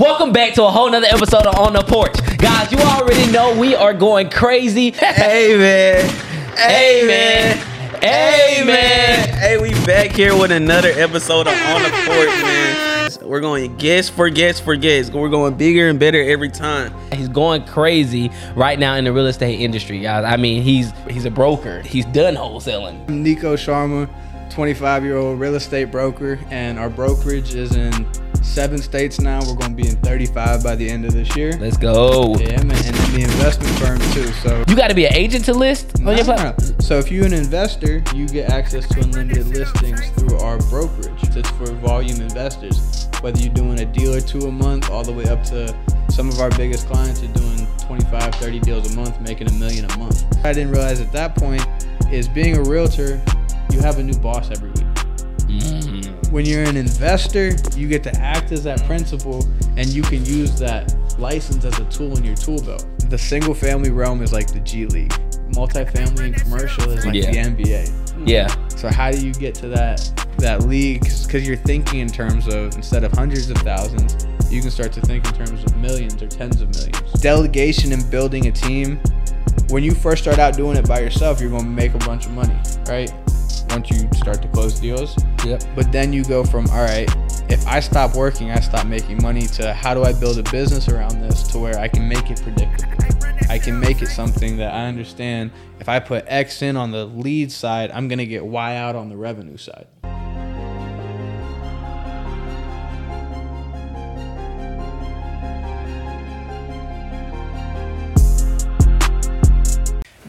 welcome back to a whole nother episode of On the Porch. Guys, you already know we are going crazy. Hey man. Hey man. Hey man. Hey, we back here with another episode of On the Porch, man. We're going guest for guest for guest. We're going bigger and better every time. He's going crazy right now in the real estate industry, guys. I mean, he's he's a broker. He's done wholesaling. I'm Nico Sharma, 25 year old real estate broker, and our brokerage is in seven states now. We're going to be in 35 by the end of this year. Let's go. Yeah, man, and the investment firm too. So, You got to be an agent to list on your platform. so if you're an investor, you get access to unlimited listings through our brokerage. It's for volume investors. Whether you're doing a deal or two a month, all the way up to some of our biggest clients are doing 25, 30 deals a month, making a million a month. I didn't realize at that point is being a realtor, you have a new boss every week. Mm. When you're an investor, you get to act as that principal and you can use that license as a tool in your tool belt. The single family realm is like the G League. Multifamily and commercial is like Yeah. the NBA. Yeah. So how do you get to that that league? Because you're thinking in terms of instead of hundreds of thousands, you can start to think in terms of millions or tens of millions. Delegation and building a team. When you first start out doing it by yourself, you're going to make a bunch of money, right? Once you start to close deals. Yep. But then you go from all right, if I stop working, I stop making money to how do I build a business around this to where I can make it predictable. I can make it something that I understand. If I put X in on the lead side, I'm gonna get Y out on the revenue side.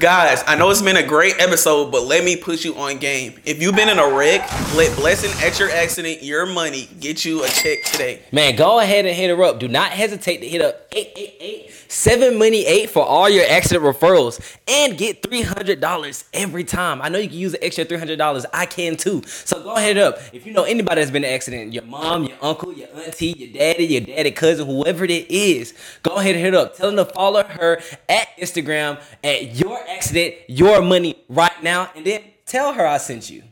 Guys, I know it's been a great episode, but let me put you on game. If you've been in a wreck, let Blessing at your accident, your money, get you a check today. Man, go ahead and hit her up. Do not hesitate to hit up 888 7 Money 8 for all your accident referrals and get $300 every time. I know you can use an extra $300. I can too. So go ahead up. If you know anybody that's been in an accident, your mom, your uncle, your auntie, your daddy, your daddy cousin, whoever it is, go ahead and hit up. Tell them to follow her at Instagram at your accident, your money right now. And then tell her I sent you.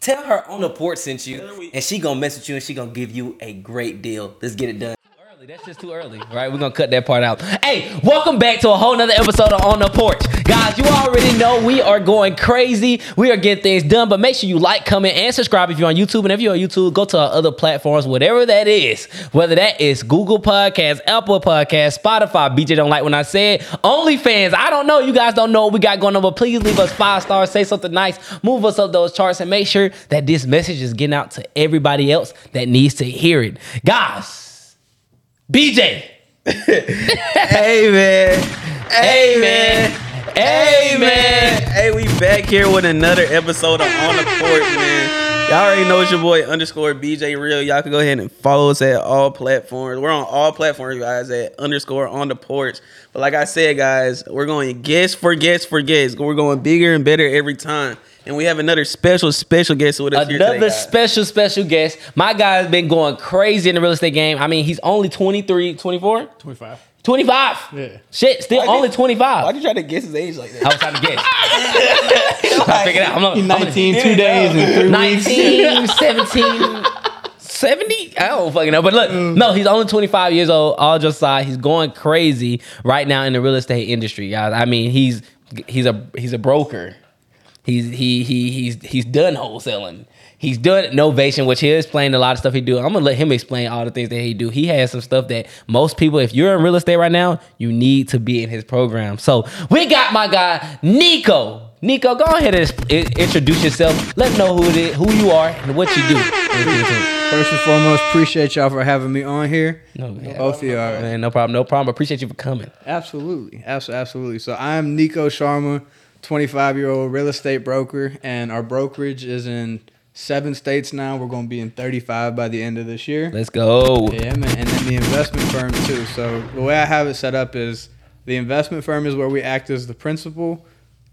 Tell her on the port sent you, and she gonna mess with you, and she gonna give you a great deal. Let's get it done. That's just too early, right? We're gonna cut that part out. Hey, welcome back to a whole nother episode of On the Porch, guys. You already know we are going crazy. We are getting things done, but make sure you like, comment, and subscribe if you're on YouTube. And if you're on YouTube, go to our other platforms, whatever that is, whether that is Google Podcasts, Apple Podcasts, Spotify. BJ don't like when I say it. OnlyFans. I don't know. You guys don't know what we got going on, but please leave us five stars, say something nice, move us up those charts, and make sure that this message is getting out to everybody else that needs to hear it, guys. BJ. Hey man. Hey man. Hey man. Hey, we back here with another episode of On the Porch, man. Y'all already know it's your boy underscore BJ Real. Y'all can go ahead and follow us at all platforms. We're on all platforms, guys, at underscore on the porch. But like I said, guys, we're going guest for guest for guest. We're going bigger and better every time. And we have another special, special guest with us here Another today, guys. special, special guest. My guy has been going crazy in the real estate game. I mean, he's only 23, 24? 25. 25. Yeah. Shit, still Why'd you- only 25. Why'd you try to guess his age like that? I was trying to guess. I figured it out. I'm not, I'm 19, two days and three weeks. 19, 17, 70? I don't fucking know. But look, mm. no, he's only 25 years old. All just side. He's going crazy right now in the real estate industry, guys. I mean, he's he's a he's a broker. He's he he he's he's done wholesaling. He's done novation, which he'll explain a lot of stuff he do. I'm gonna let him explain all the things that he do. He has some stuff that most people, if you're in real estate right now, you need to be in his program. So we got my guy Nico. Nico, go ahead and introduce yourself. Let know who it is, who you are, and what you do. Let's get into it. First and foremost, appreciate y'all for having me on here. No. Both of y'all. Man, no problem, no problem. Appreciate you for coming. Absolutely. Absolutely. So I'm Nico Sharma, 25 year old real estate broker, and our brokerage is in seven states now. We're going to be in 35 by the end of this year. Let's go. Yeah, man. And then the investment firm, too. So the way I have it set up is the investment firm is where we act as the principal,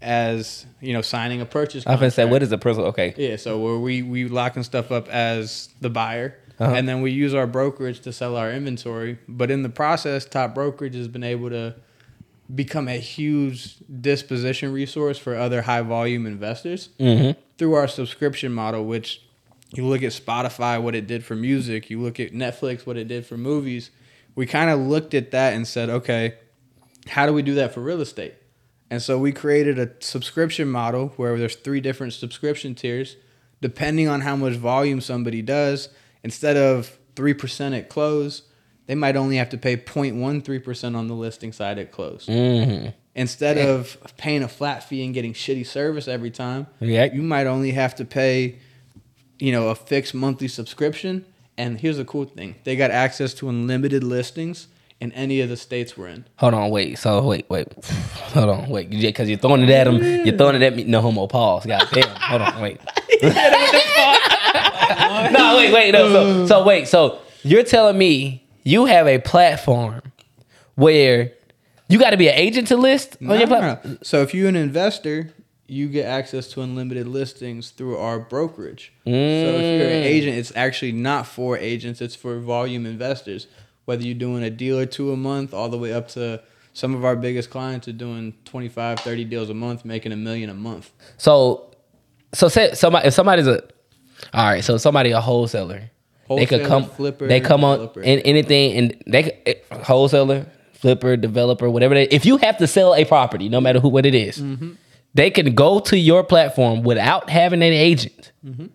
as, you know, signing a purchase I was gonna say, what is the principal? Okay. Yeah, so where we we locking stuff up as the buyer, Uh-huh. and then we use our brokerage to sell our inventory. But in the process, Top Brokerage has been able to become a huge disposition resource for other high volume investors Mm-hmm. through our subscription model. Which you look at Spotify, what it did for music. You look at Netflix, what it did for movies. we kind of looked at that and said, okay, how do we do that for real estate? And so we created a subscription model where there's three different subscription tiers. Depending on how much volume somebody does, instead of 3% at close, they might only have to pay 0.13% on the listing side at close. Mm-hmm. Instead of paying a flat fee and getting shitty service every time, Yeah. you might only have to pay, you know, a fixed monthly subscription. And here's the cool thing: they got access to unlimited listings in any of the states we're in. Hold on, wait. So wait, wait. Hold on, wait. Because you're throwing it at them. You're throwing it at me. No homo. Pause. God damn. Hold on, wait. no, wait, wait. No. So, so wait. So you're telling me you have a platform where you got to be an agent to list on your No, platform? no. So if you're an investor, you get access to unlimited listings through our brokerage. So if you're an Mm. agent, it's actually not for agents; it's for volume investors. Whether you're doing a deal or two a month, all the way up to some of our biggest clients are doing 25, 30 deals a month, making a million a month. So, so say somebody if somebody's a all right. So somebody a wholesaler, they could come. flipper, they come on in anything, and they could- wholesaler, flipper, developer, whatever. They, if you have to sell a property, no matter who what it is, Mm-hmm. they can go to your platform without having an agent, Mm-hmm.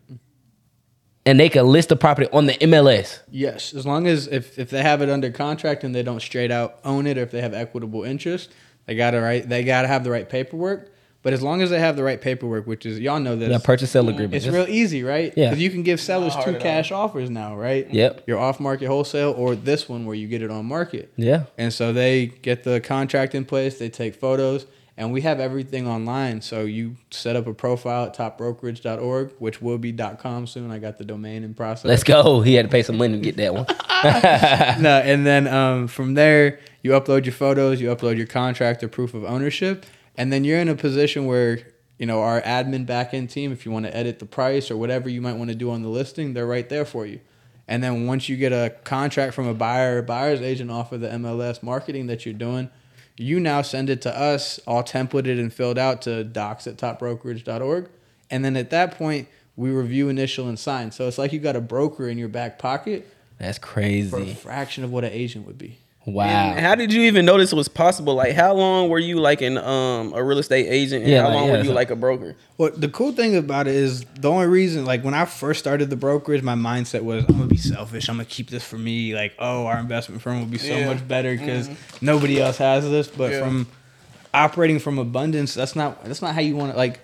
and they can list the property on the MLS. Yes, as long as if, if they have it under contract and they don't straight out own it, or if they have equitable interest, they gotta right they gotta have the right paperwork. But as long as they have the right paperwork, which is y'all know this, Yeah, purchase sale agreement. it's Just- real easy, right? Yeah. Because you can give sellers two at cash offers now, right? Yep. Your off market wholesale or this one where you get it on market. yeah. And so they get the contract in place, they take photos, and we have everything online. So you set up a profile at topbrokerage.org, which will be .com soon. I got the domain in process. Let's go. He had to pay some money to get that one. no, and then um, from there, you upload your photos, you upload your contract or proof of ownership, and then you're in a position where you know our admin backend team, if you want to edit the price or whatever you might want to do on the listing, they're right there for you. And then once you get a contract from a buyer or buyer's agent off of the MLS marketing that you're doing, you now send it to us, all templated and filled out to docs at topbrokerage.org. And then at that point, we review, initial, and sign. So it's like you got a broker in your back pocket That's crazy. for a fraction of what an agent would be. Wow. And how did you even know this was possible? Like, how long were you like an um a real estate agent, and Yeah, how like, long yeah, were you so- like a broker? Well, the cool thing about it is the only reason, like when I first started the brokerage, my mindset was I'm gonna be selfish. I'm gonna keep this for me. Like, oh, our investment firm will be so Yeah. much better because nobody else has this. But Yeah. from operating from abundance, that's not that's not how you want to like.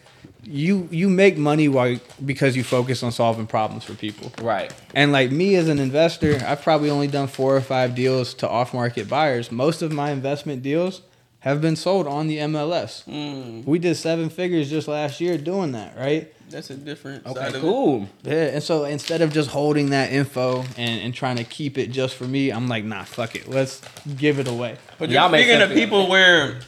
You you make money while because you focus on solving problems for people. Right. And like me as an investor, I've probably only done four or five deals to off market buyers. Most of my investment deals have been sold on the MLS. Mm, We did seven figures just last year doing that, right? that's a different. Okay. side of it. Cool. Yeah, and so instead of just holding that info and, and trying to keep it just for me, I'm like, nah, fuck it. Let's give it away. But Y'all you're speaking of people where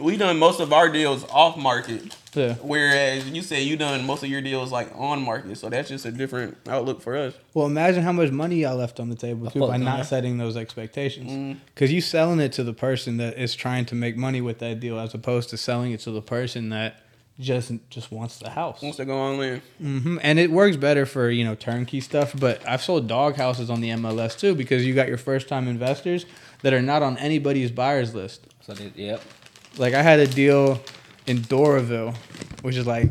we done most of our deals off market, Yeah. whereas you say you done most of your deals like on market. So that's just a different outlook for us. Well, imagine how much money y'all left on the table too by not setting those expectations. Because you selling it to the person that is trying to make money with that deal, as opposed to selling it to the person that just just wants the house. Wants to go on in. hmm And it works better for you know turnkey stuff. But I've sold dog houses on the MLS too because you got your first time investors that are not on anybody's buyers list. So they, yep. Like I had a deal in Doraville, which is like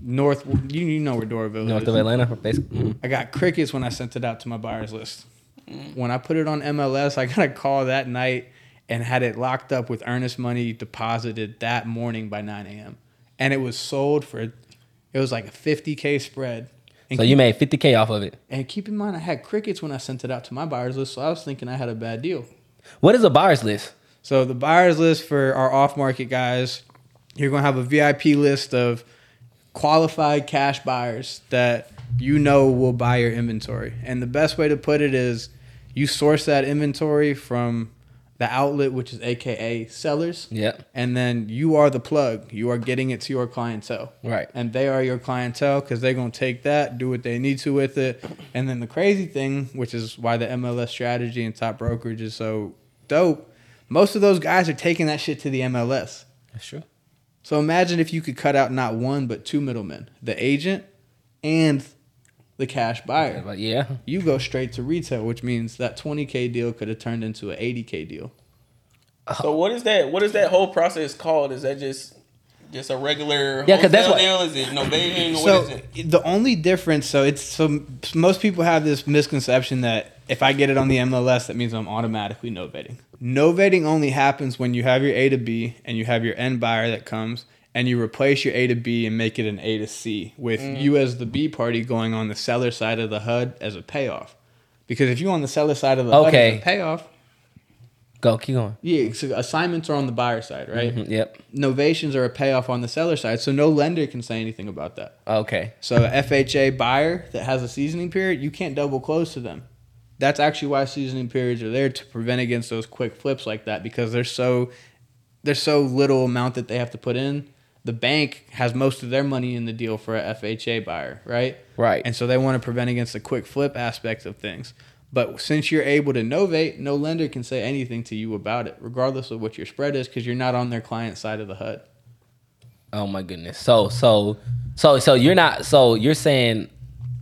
north. You, you know where Doraville North is. of Atlanta, basically. Mhm. I got crickets when I sent it out to my buyers list. When I put it on MLS, I got a call that night and had it locked up with earnest money deposited that morning by 9 a.m. And it was sold for, it was like a 50K spread. And, So keep, you made 50K off of it. and keep in mind, I had crickets when I sent it out to my buyers list, so I was thinking I had a bad deal. What is a buyer's list? So the buyers list for our off-market guys, you're going to have a VIP list of qualified cash buyers that you know will buy your inventory. And the best way to put it is you source that inventory from the outlet which is aka sellers. Yep. And then you are the plug. You are getting it to your clientele. Right. And they are your clientele because they're going to take that, do what they need to with it. And then the crazy thing, which is why the MLS strategy and top brokerage is so dope, most of those guys are taking that shit to the MLS. That's true. So imagine if you could cut out not one, but two middlemen the agent and the cash buyer. But yeah. You go straight to retail, which means that 20k deal could have turned into an 80k deal. So what is that? What is that whole process called? Is that just just a regular Yeah, 'cause that's wholesale what- deal? Is it novating? Or So what is it? the only difference, so it's so most people have this misconception that if I get it on the MLS, that means I'm automatically novating. Novating only happens when you have your A to B and you have your end buyer that comes and you replace your A to B and make it an A to C with you as the B party going on the seller side of the HUD as a payoff. Because if you're on the seller side of the HUD Okay. as a payoff, Go, keep going. yeah, so assignments are on the buyer side, right? Mhm, Yep. Novations are a payoff on the seller side, so no lender can say anything about that. Okay. So FHA buyer that has a seasoning period, you can't double close to them. That's actually why seasoning periods are there to prevent against those quick flips like that because there's so there's so little amount that they have to put in. The bank has most of their money in the deal for a FHA buyer, right? Right. And so they want to prevent against the quick flip aspect of things. But since you're able to novate, no lender can say anything to you about it, regardless of what your spread is, because you're not on their client side of the HUD. Oh my goodness. So so so so you're not so you're saying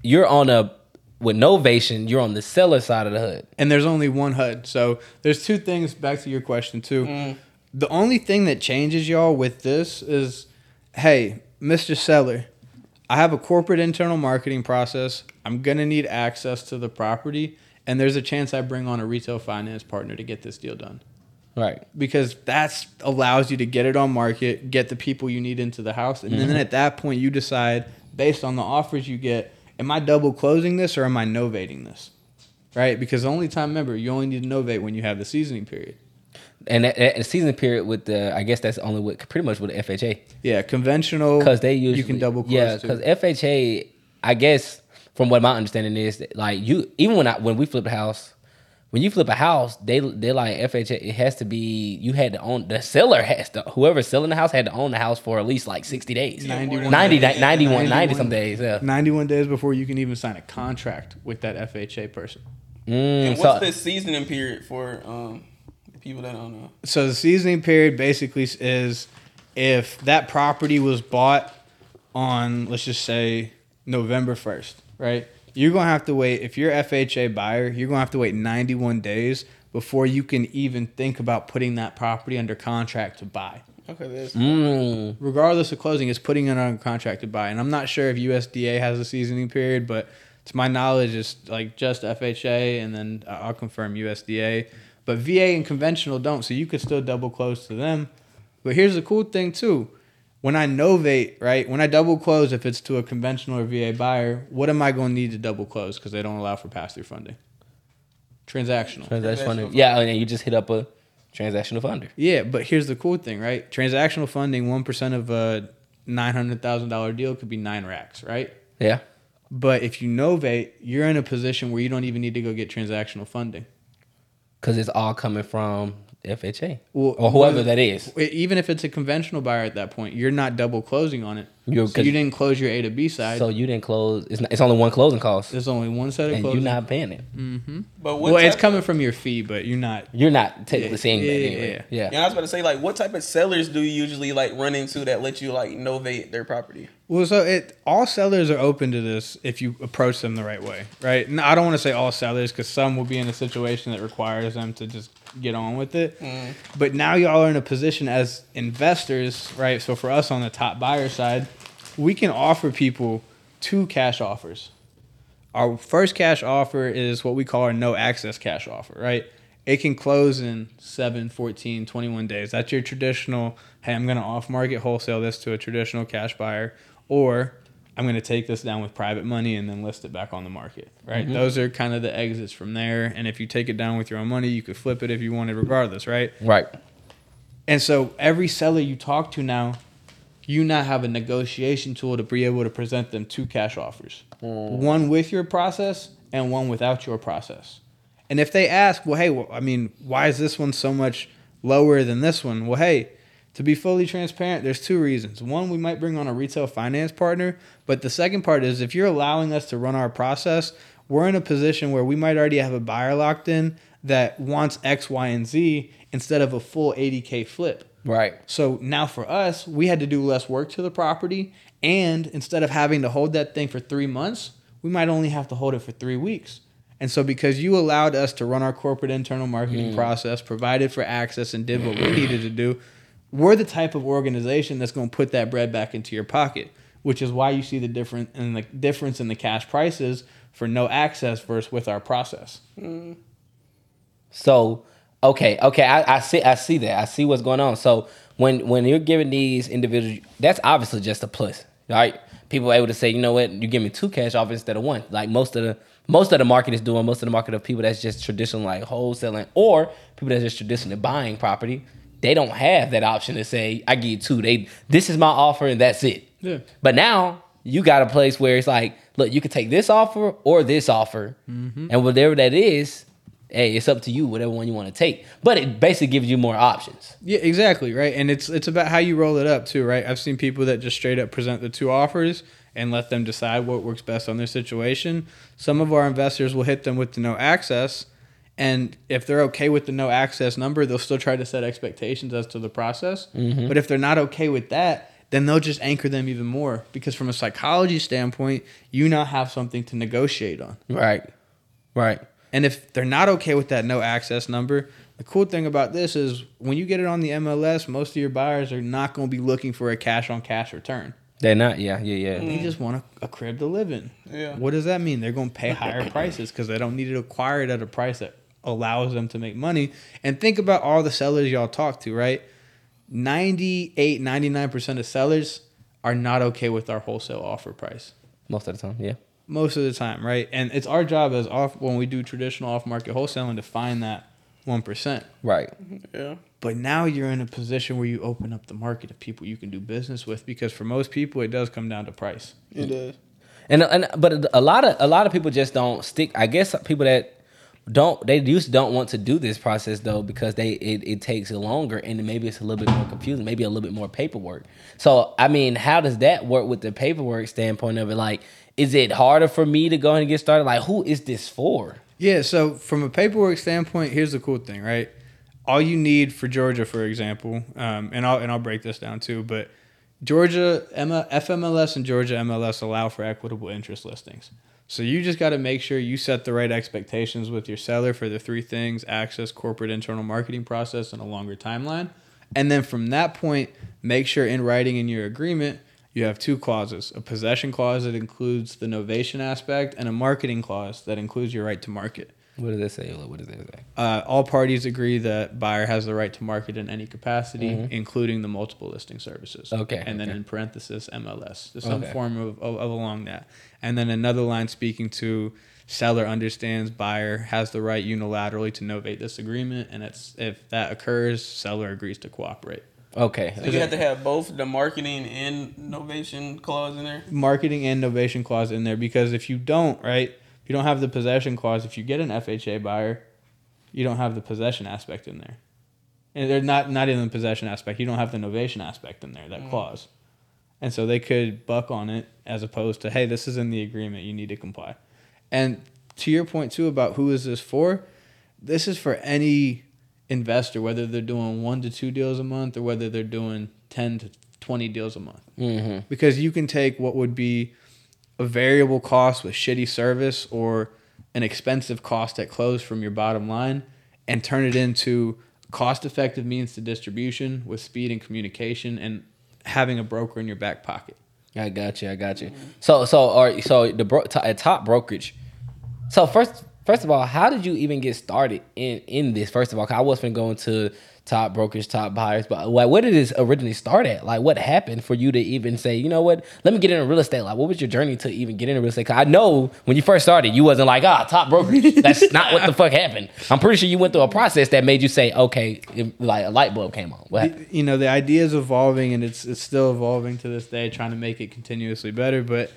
you're on a with novation, you're on the seller side of the HUD. and there's only one HUD. So there's two things back to your question too. Mm. The only thing that changes y'all with this is, hey, Mr. Seller, I have a corporate internal marketing process. I'm gonna need access to the property, and there's a chance I bring on a retail finance partner to get this deal done. Right. Because that's allows you to get it on market, get the people you need into the house, and mm-hmm. then at that point you decide based on the offers you get, am I double closing this or am I novating this? Right? Because the only time, remember, you only need to novate when you have the seasoning period. And that, that season period with the I guess that's only with pretty much with the FHA Yeah, conventional. because they usually you can double close. yeah because FHA I guess from what my understanding is that, like you even when I when we flip the house when you flip a house they they like FHA it has to be you had to own the seller has to whoever's selling the house had to own the house for at least like sixty days 91 90 days. 91 90 some days yeah 91 days before you can even sign a contract with that FHA person. mm, And so what's the seasoning period for um people that don't know? So the seasoning period basically is if that property was bought on let's just say November 1st, right? You're going to have to wait if you're FHA buyer, you're going to have to wait 91 days before you can even think about putting that property under contract to buy. Okay, that's mm, Regardless of closing, it's putting it under contract to buy. And I'm not sure if USDA has a seasoning period, but to my knowledge, it's like just FHA, and then I'll confirm USDA. But VA and conventional don't, so you could still double close to them. But here's the cool thing too: when I novate, right, when I double close, if it's to a conventional or VA buyer, what am I going to need to double close because they don't allow for pass through funding? Transactional. transaction funding yeah and you just hit up a transactional funder Yeah, but here's the cool thing, right? Transactional funding, one percent of a nine hundred thousand dollar deal could be nine racks, right? yeah But if you novate, you're in a position where you don't even need to go get transactional funding. because it's all coming from FHA Well, or whoever whether- that is Even if it's a conventional buyer at that point, you're not double closing on it. You're- so you didn't close your A to B side. so you didn't close it's, not, it's only one closing cost There's only one set of and you're not paying it mm-hmm. but what well, it's type- coming from your fee, but you're not. You're not technically Yeah, seeing yeah, that yeah, anyway. Yeah. Yeah, I was about to say like what type of sellers do you usually like run into that let you like novate their property? Well, so it all sellers are open to this if you approach them the right way, right? And I don't want to say all sellers because some will be in a situation that requires them to just get on with it. Mm-hmm. But now y'all are in a position as investors, right? So for us on the top buyer side, we can offer people two cash offers. Our first cash offer is what we call our no access cash offer, right? It can close in 7, 14, 21 days. That's your traditional, hey, I'm going to off market wholesale this to a traditional cash buyer, or I'm going to take this down with private money and then list it back on the market, right? Mm-hmm. Those are kind of the exits from there. And if you take it down with your own money, you could flip it if you wanted, regardless, right? Right. And so every seller you talk to now, you now have a negotiation tool to be able to present them two cash offers. Mm. One with your process and one without your process. And if they ask, well, hey, well, I mean, why is this one so much lower than this one? Well, hey, to be fully transparent, there's two reasons. One, we might bring on a retail finance partner, but the second part is if you're allowing us to run our process, we're in a position where we might already have a buyer locked in that wants X, Y, and Z instead of a full 80K flip. Right. So now for us, we had to do less work to the property. And instead of having to hold that thing for three months, we might only have to hold it for three weeks. And so, because you allowed us to run our corporate internal marketing mm. process, provided for access, and did what we needed to do, we're the type of organization that's going to put that bread back into your pocket. Which is why you see the different and the difference in the cash prices for no access versus with our process. So, okay, okay, I, I see, I see that. I see what's going on. So when when you're giving these individuals, that's obviously just a plus, right? People are able to say, you know what, you give me two cash offers instead of one. Like most of the most of the market is doing. Most of the market of people that's just traditional like wholesaling or people that's just traditionally buying property. They don't have that option to say, I give you two. They this is my offer and that's it. Yeah. But now you got a place where it's like, look, you can take this offer or this offer, mm-hmm. and whatever that is, hey, it's up to you, whatever one you want to take. But it basically gives you more options. Yeah, exactly, right? And it's it's about how you roll it up too, right? I've seen people that just straight up present the two offers and let them decide what works best on their situation. Some of our investors will hit them with the no access, and if they're okay with the no access number, they'll still try to set expectations as to the process. Mm-hmm. But if they're not okay with that, then they'll just anchor them even more because from a psychology standpoint, you now have something to negotiate on. Right. Right. And if they're not okay with that no access number, the cool thing about this is when you get it on the MLS, most of your buyers are not going to be looking for a cash on cash return. They're not. Yeah. Yeah. Yeah. They just want a, a crib to live in. Yeah. What does that mean? They're going to pay higher prices because they don't need to acquire it at a price that allows them to make money. And think about all the sellers y'all talk to, right? 98, 99% of sellers are not okay with our wholesale offer price Most of the time. Yeah. most of the time, right? And it's our job as off when we do traditional off market wholesaling to find that one percent. Right. Mm-hmm. Yeah. But now you're in a position where you open up the market of people you can do business with because for most people it does come down to price. It does. And and but a lot of a lot of people just don't stick. I guess people that don't they just don't want to do this process though because they it, it takes longer and maybe it's a little bit more confusing, maybe a little bit more paperwork. So I mean, how does that work with the paperwork standpoint of it? Like, is it harder for me to go and get started? Like, who is this for? Yeah, so from a paperwork standpoint, here's the cool thing, right? All you need for Georgia, for example, um, and I'll and I'll break this down too, but Georgia FMLS and Georgia MLS allow for equitable interest listings. So you just got to make sure you set the right expectations with your seller for the three things: access, corporate, internal marketing process, and a longer timeline. And then from that point, make sure in writing in your agreement you have two clauses: a possession clause that includes the novation aspect, and a marketing clause that includes your right to market. What does they say? What does it say? Uh, all parties agree that buyer has the right to market in any capacity, including the multiple listing services. Mm-hmm. Okay, And then okay. in parenthesis, MLS, just some Okay. form of, of, of along that. And then another line speaking to seller understands buyer has the right unilaterally to novate this agreement, and it's if that occurs, seller agrees to cooperate. Okay. So you have to have both the marketing and novation clause in there. marketing and novation clause in there because if you don't, right, if you don't have the possession clause, if you get an FHA buyer, you don't have the possession aspect in there. And they're not not even the possession aspect. You don't have the novation aspect in there, that clause. And so they could buck on it as opposed to, hey, this is in the agreement, you need to comply. And to your point too about who is this for, this is for any investor, whether they're doing one to two deals a month or whether they're doing ten to twenty deals a month Mm-hmm. because you can take what would be a variable cost with shitty service or an expensive cost at close from your bottom line and turn it into cost effective means to distribution with speed and communication and having a broker in your back pocket. I got you. I got you. So so or so the bro, to, top brokerage. So first first of all, how did you even get started in in this? First of all, I wasn't going to top brokers, top buyers, but like, where did this originally start at? Like, what happened for you to even say, you know what? Let me get into real estate. Like, what was your journey to even get into real estate? 'Cause I know when you first started, you wasn't like, ah, top brokerage. That's not what the fuck happened. I'm pretty sure you went through a process that made you say, okay, it- like a light bulb came on. What happened? you know the idea is evolving and it's it's still evolving to this day trying to make it continuously better but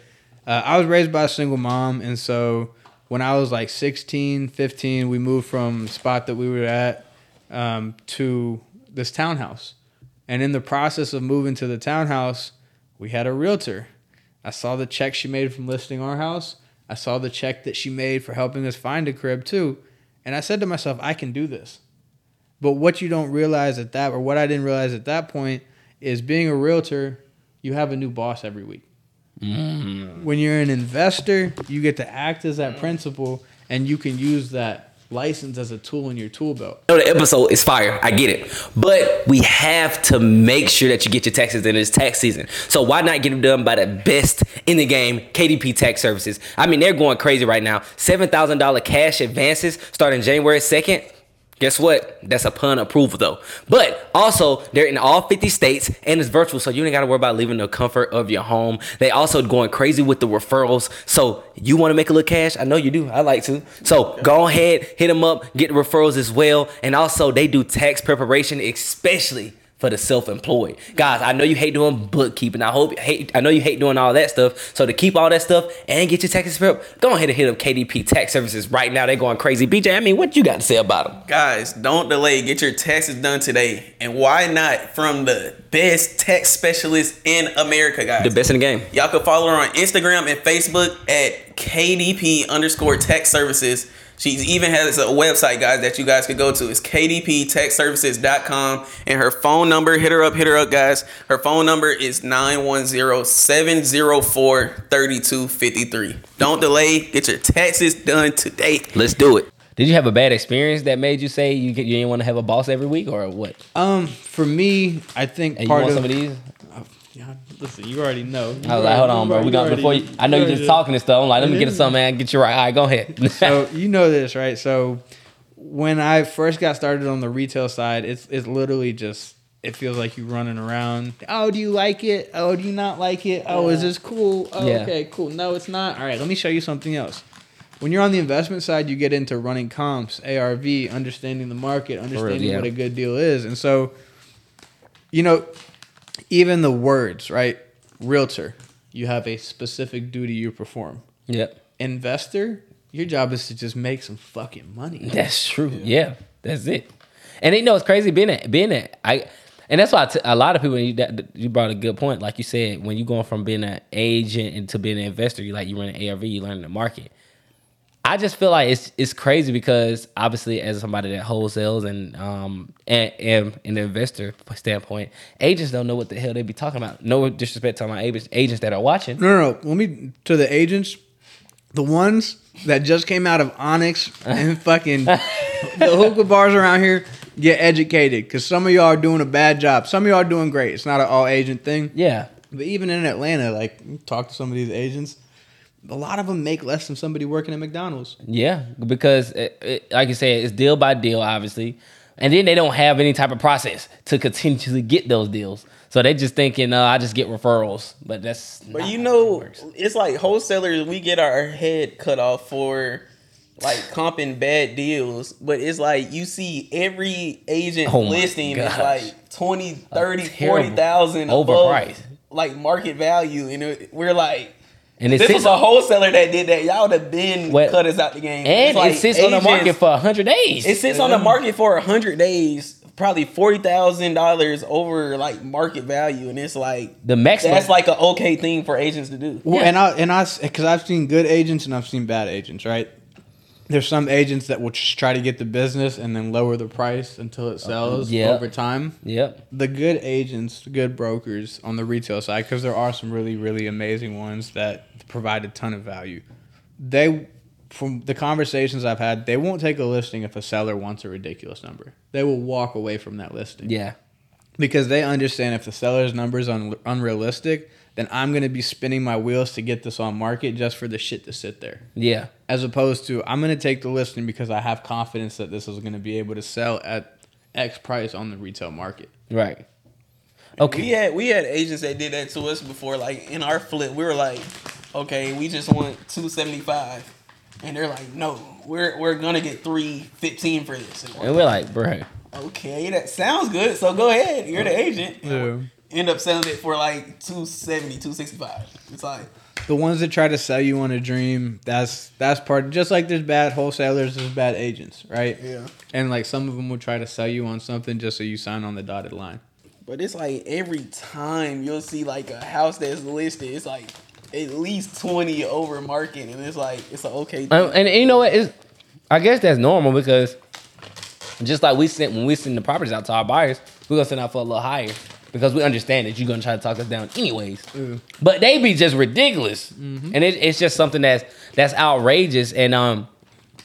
uh, i was raised by a single mom and so when i was like 16 15 we moved from spot that we were at um, to this townhouse. And in the process of moving to the townhouse we had a realtor. I saw the check she made from listing our house. I saw the check that she made for helping us find a crib too. And i said to myself i can do this. But what you don't realize at that, or what I didn't realize at that point, is being a realtor, you have a new boss every week. When you're an investor, you get to act as that principal, and you can use that license as a tool in your tool belt. know the episode is fire. I get it. But we have to make sure that you get your taxes in this tax season. So why not get them done by the best in the game, KDP Tax Services? I mean, they're going crazy right now. $7,000 cash advances starting January 2nd. Guess what? That's a pun approval though. But also, they're in all 50 states and it's virtual, so you ain't gotta worry about leaving the comfort of your home. They also going crazy with the referrals. So you wanna make a little cash? I know you do. I like to. So go ahead, hit them up, get the referrals as well. And also they do tax preparation, especially for the self-employed. Guys, I know you hate doing bookkeeping. I hope hate I know you hate doing all that stuff. So to keep all that stuff and get your taxes prepped, go ahead and hit up KDP Tax Services right now. They're going crazy. BJ, I mean, what you got to say about them? Guys, don't delay. Get your taxes done today. And why not from the best tax specialist in America, guys? The best in the game. Y'all can follow her on Instagram and Facebook at KDP underscore tax services. She even has a website, guys, that you guys could go to. It's kdptaxservices.com. And her phone number, hit her up, hit her up, guys. Her phone number is 910-704-3253. Don't delay. Get your taxes done today. Let's do it. Did you have a bad experience that made you say you, you didn't want to have a boss every week or what? Um, for me, I think And you want of some of these? Yeah, listen, you already know. You I was like, hold on, bro. We got before you. I know you already- just talking and stuff. I'm like, let me get some, man. Get you right. All right, go ahead. so you know this, right? So when I first got started on the retail side, it's it's literally just it feels like you running around. Oh, do you like it? Oh, do you not like it? Oh, is this cool? Oh, Yeah. okay, cool. No, it's not. All right, let me show you something else. When you're on the investment side, you get into running comps, ARV, understanding the market, understanding yeah. what a good deal is. And so, you know, even the words, right? Realtor, you have a specific duty you perform. yep. Investor, your job is to just make some fucking money. That's true. Yeah. that's it. And you know it's crazy being at being at I, and that's why I t- a lot of people. You, that, you brought a good point. Like you said, when you going from being an agent into being an investor, you like you run an ARV, you learn the market. I just feel like it's it's crazy because obviously as somebody that wholesales and um and, and an investor standpoint, agents don't know what the hell they be talking about. No disrespect to my agents agents that are watching. No, no, no. Let me to the agents, the ones that just came out of Onyx and fucking the hookah bars around here. Get educated, because some of y'all are doing a bad job. Some of y'all are doing great. It's not an all agent thing. Yeah, But even in Atlanta, like talk to some of these agents, a lot of them make less than somebody working at McDonald's. Yeah, because it, it, like you said, it's deal by deal, obviously, and then they don't have any type of process to continually get those deals. So they just thinking, uh, I just get referrals, but that's. But not you how it know, works. it's like wholesalers, we get our head cut off for like comping bad deals. But it's like you see every agent Oh my listing is like 20, 30, terrible 40,000 overpriced. above like market value. And it, we're like, and it this sits was a wholesaler that did that. Y'all would have been What- cut us out the game. and like it sits on the market for hundred days. It sits on the market for hundred days, probably forty thousand dollars over like market value, and it's like the maximum. that's like an okay thing for agents to do. Well, Yeah. and I and I because I've seen good agents and I've seen bad agents. Right? There's some agents that will just try to get the business and then lower the price until it sells yeah. over time. Yep. The good agents, the good brokers on the retail side, because there are some really really amazing ones that provide a ton of value. They, from the conversations I've had, they won't take a listing if a seller wants a ridiculous number. They will walk away from that listing Yeah. because they understand if the seller's number is un- unrealistic, then I'm going to be spinning my wheels to get this on market just for the shit to sit there. Yeah. As opposed to I'm going to take the listing because I have confidence that this is going to be able to sell at X price on the retail market. Right. We Okay. had we had agents that did that to us before. Like in our flip, we were like, okay, we just want two seventy five, and they're like, no, we're we're gonna get three fifteen for this. And we're And we're like, bro, okay, that sounds good. So go ahead, you're the agent. Yeah. End up selling it for like 270, 265. It's like The ones that try to sell you on a dream, that's that's part. Just like there's bad wholesalers, there's bad agents, right? Yeah. And like some of them will try to sell you on something just so you sign on the dotted line. But it's like every time you'll see like a house that's listed, it's like at least twenty over market, and it's like it's an okay. Um, Thing. and you know what? It's, I guess that's normal because just like we sent when we send the properties out to our buyers, we're gonna send out for a little higher. because we understand that you're gonna try to talk us down anyways. But they be just ridiculous, and it, it's just something that's that's outrageous. And um,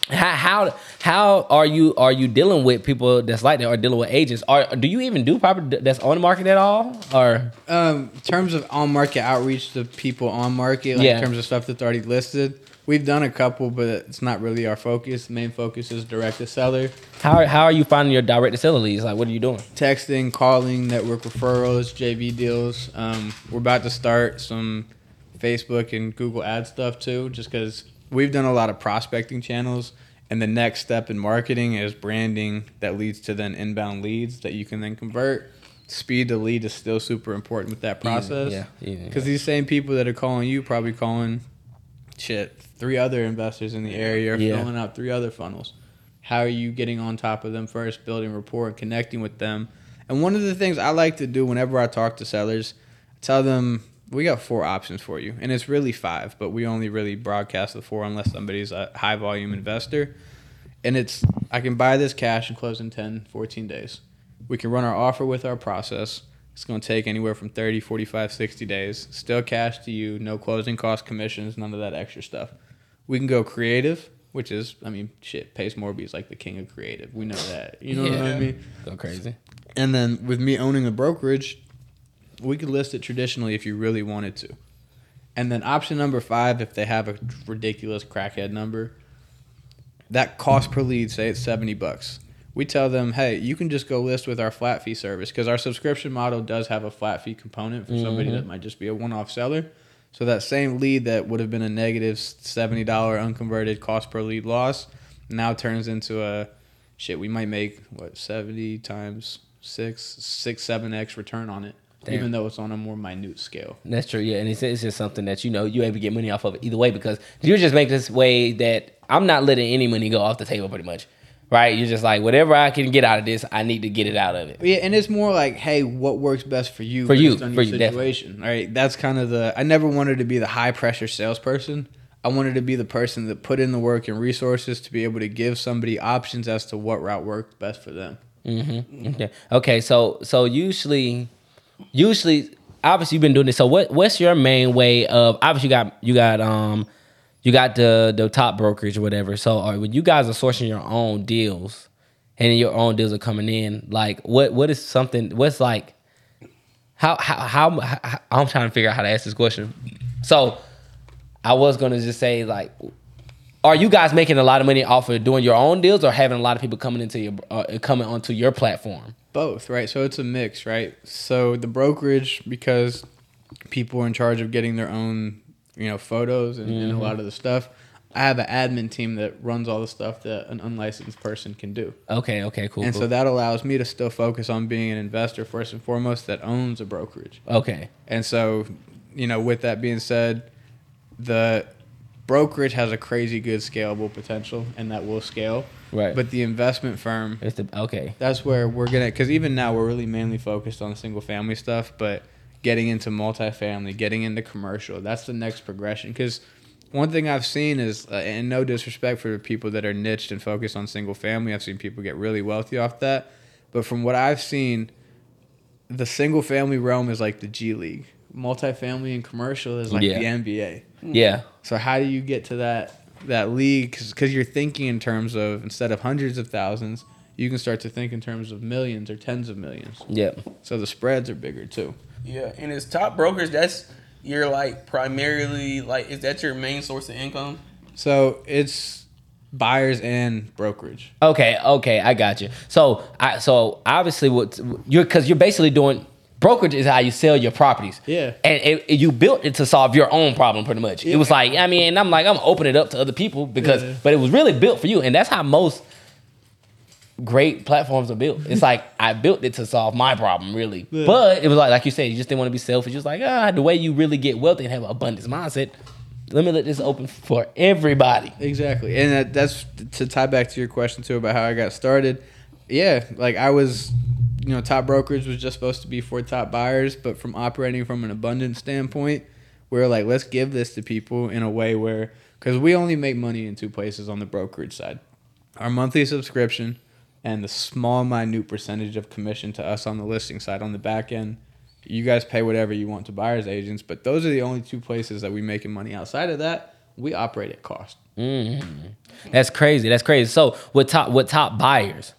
how how how are you are you dealing with people that's like that or dealing with agents? Are do you even do property that's on the market at all? Or Um, in terms of on market outreach to people on market, like Yeah. in terms of stuff that's already listed, we've done a couple, but it's not really our focus. The main focus is direct to seller, how how are you finding your direct to seller leads? Like, what are you doing? texting, calling, network referrals, JV deals. Um, we're about to start some Facebook and Google ad stuff too, just because we've done a lot of prospecting channels. And the next step in marketing is branding that leads to then inbound leads that you can then convert. Speed to lead is still super important with that process. yeah, yeah. Because these same people that are calling you probably calling shit three other investors in the area or Yeah. filling out three other funnels. How are you getting on top of them first, building rapport and connecting with them? And one of the things I like to do whenever I talk to sellers, I tell them we got four options for you. And it's really five, but we only really broadcast the four unless somebody's a high volume investor. And it's I can buy this cash and close in 10, 14 days. We can run our offer with our process. It's going to take anywhere from 30, 45, 60 days. Still cash to you, no closing cost commissions, none of that extra stuff. We can go creative, which is, I mean, shit, Pace Morby is like the king of creative. We know that. You know what I mean? Go crazy. And then with me owning a brokerage, we could list it traditionally if you really wanted to. And then option number five, if they have a ridiculous crackhead number, that cost per lead, say it's 70 bucks. We tell them, hey, you can just go list with our flat fee service because our subscription model does have a flat fee component for somebody that mm-hmm. might just be a one off seller. So that same lead that would have been a negative $70 unconverted cost per lead loss now turns into a shit, we might make what, 70 times six, six, seven X return on it, Damn. even though it's on a more minute scale. That's true, yeah, and it's, it's just something that you know you able to get money off of either way because you just make this way that I'm not letting any money go off the table, pretty much, right? You're just like whatever I can get out of this, I need to get it out of it. Yeah, and it's more like, hey, what works best for you For you, for your you, definitely. situation, right? That's kind of the. I never wanted to be the high pressure salesperson. I wanted to be the person that put in the work and resources to be able to give somebody options as to what route worked best for them. Okay, okay, so so usually, usually, obviously you've been doing this. So what what's your main way of obviously you got you got um you got the the top brokerage or whatever. So are, when you guys are sourcing your own deals and your own deals are coming in, like what what is something what's like how how how, how I'm trying to figure out how to ask this question. So I was gonna just say like are you guys making a lot of money off of doing your own deals or having a lot of people coming into your uh, coming onto your platform? Both, right? So it's a mix, right? So the brokerage, because people are in charge of getting their own, you know, photos and, and a mm-hmm. lot of the stuff. I have an admin team that runs all the stuff that an unlicensed person can do. Okay, okay, cool. And cool. so that allows me to still focus on being an investor first and foremost that owns a brokerage. okay, And so, you know, with that being said, the brokerage has a crazy good scalable potential and that will scale. Right. But the investment firm, it's the okay. that's where we're going to, because even now we're really mainly focused on single family stuff, but getting into multifamily, getting into commercial, that's the next progression. Because one thing I've seen is, uh, and no disrespect for the people that are niched and focused on single family, I've seen people get really wealthy off that. But from what I've seen, the single family realm is like the G League. Multifamily and commercial is like Yeah. the NBA. Mm-hmm. Yeah, So how do you get to that that league? Because you're thinking in terms of instead of hundreds of thousands, you can start to think in terms of millions or tens of millions. yeah. So the spreads are bigger too. Yeah, and as top brokers, that's your like primarily like is that your main source of income? So it's buyers and brokerage. Okay, okay, I got you. So, I so obviously what you're because you're basically doing brokerage is how you sell your properties. Yeah. and it, it- you built it to solve your own problem pretty much. It was like I mean, I'm like I'm gonna open it up to other people because, Yeah. but it was really built for you, and that's how most great platforms are built. It's like I built it to solve my problem, really. Yeah. But it was like like you said, you just didn't want to be selfish. Just like ah, the way you really get wealthy and have an abundance mindset. Let me let this open for everybody. Exactly, and that, that's to tie back to your question too about how I got started. Yeah, like I was, you know, top brokerage was just supposed to be for top buyers, but from operating from an abundance standpoint, we are like, let's give this to people in a way where, because we only make money in two places on the brokerage side, our monthly subscription, and the small minute percentage of commission to us on the listing side on the back end You guys pay whatever you want to buyers agents, but those are the only two places that we making money. Outside of that, we operate at cost. Mm-hmm. That's crazy. That's crazy. So with top with top buyers,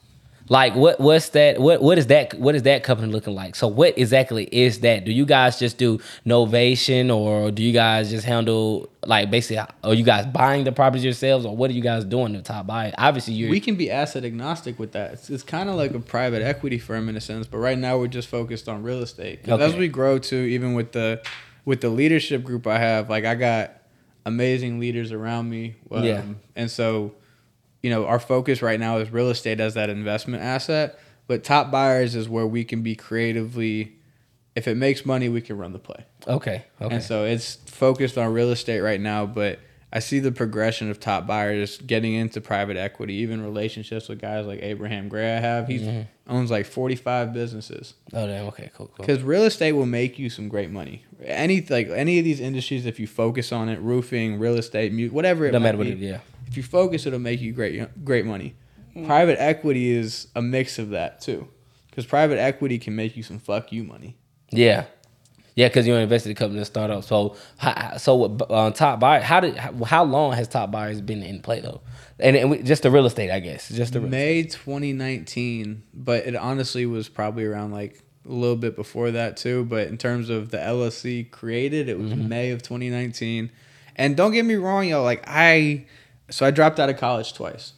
like what what's that? What what is that? What is that company looking like? So what exactly is that? Do you guys just do novation, or do you guys just handle like basically? Are you guys buying the properties yourselves, or what are you guys doing to top buy? Obviously, you We can be asset agnostic with that. It's, it's kind of like a private equity firm in a sense, but right now we're just focused on real estate. 'Cause as we grow too, even with the with the leadership group I have, like I got amazing leaders around me. um, Yeah. And so, you know, our focus right now is real estate as that investment asset. But top buyers is where we can be creatively. If it makes money, we can run the play. okay. Okay. And so it's focused on real estate right now, but I see the progression of top buyers getting into private equity, even relationships with guys like Abraham Gray I have. He Mm-hmm. owns like 45 businesses. oh damn. Okay. Cool. Cool. Cuz real estate will make you some great money. Any like any of these industries if you focus on it, roofing, real estate, mu- whatever it No matter what it. Yeah. If you focus it'll make you great great money. Private equity is a mix of that too. Cuz private equity can make you some fuck you money. Yeah. Yeah, because you invested in a company to start up. So, how, so with, uh, top buyer, how did how, how long has top buyers been in play though? And, and we, just the real estate, I guess. Just the real May 2019, but it honestly was probably around like a little bit before that too. But in terms of the LLC created, it was Mm-hmm. May of 2019. And don't get me wrong, y'all. like I, so I dropped out of college twice.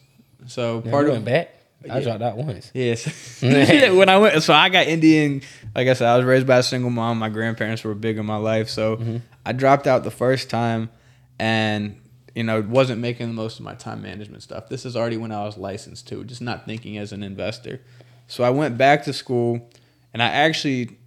So Yeah, part you of went back. I Yeah. dropped out once. Yes. when I went, so I got Indian. Like I said, I was raised by a single mom. My grandparents were big in my life, so Mm-hmm. I dropped out the first time, and you know wasn't making the most of my time management stuff. This is already when I was licensed too, just not thinking as an investor. So I went back to school, and I actually,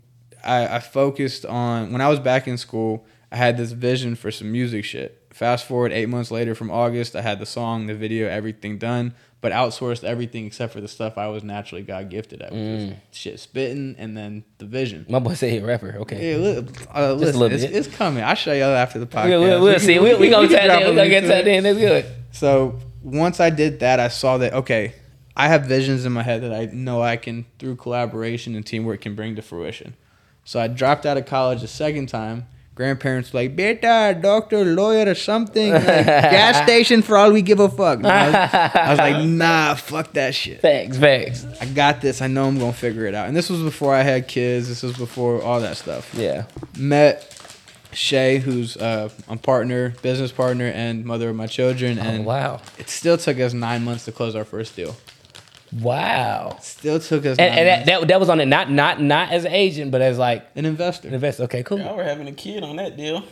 I, I focused on when I was back in school. I had this vision for some music shit. Fast forward eight months later from August, I had the song, the video, everything done, but outsourced everything except for the stuff I was naturally God gifted at, which was shit spitting and then the vision. My boy said he a rapper. Okay. Yeah, look, uh, listen, little it's, bit. it's coming. I'll show y'all after the podcast. We'll, we'll, we'll We see. We, we gonna can tap in. a We gonna get to tapped in. That's good. So once I did that, I saw that okay, I have visions in my head that I know I can through collaboration and teamwork can bring to fruition. So I dropped out of college a second time. Grandparents like, beta, doctor, lawyer, or something. Like, gas station for all we give a fuck. I, was, I was like, nah, fuck that shit. Facts. Facts. I got this. I know I'm gonna figure it out. And this was before I had kids. This was before all that stuff Yeah. met Shay, who's uh, a partner, business partner, and mother of my children, Oh, and wow. it still took us nine months to close our first deal. Wow. Still took us And, and that, that that was on it. Not not not as an agent, but as like an investor. an investor. Okay. Cool. Y'all were having a kid on that deal.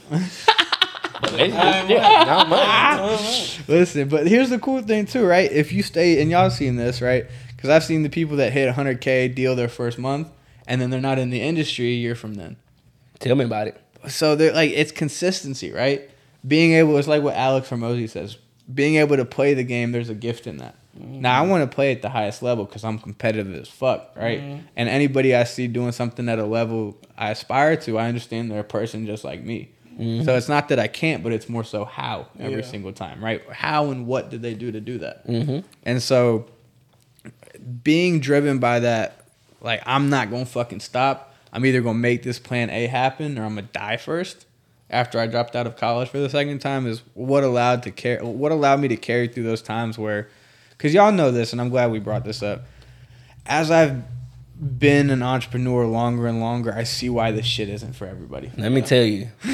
Yeah, not much. Listen, but here's the cool thing too, right? If you stay, and y'all seen this, right? Because I've seen the people that hit 100k deal their first month, and then they're not in the industry a year from then. Tell me about it. so they're like it's consistency, right? Being able, it's like what Alex Hormozi says. Being able to play the game, there's a gift in that. Now I want to play at the highest level because I'm competitive as fuck, right? Mm-hmm. And anybody I see doing something at a level I aspire to, I understand they're a person just like me. Mm-hmm. So it's not that I can't, but it's more so how every Yeah. single time, right? How and what did they do to do that? Mm-hmm. And so being driven by that, like I'm not gonna fucking stop. I'm either gonna make this plan A happen or I'm gonna die first. After I dropped out of college for the second time, is what allowed to care. What allowed me to carry through those times where, because y'all know this, and I'm glad we brought this up. As I've been an entrepreneur longer and longer, I see why this shit isn't for everybody. Let me tell you.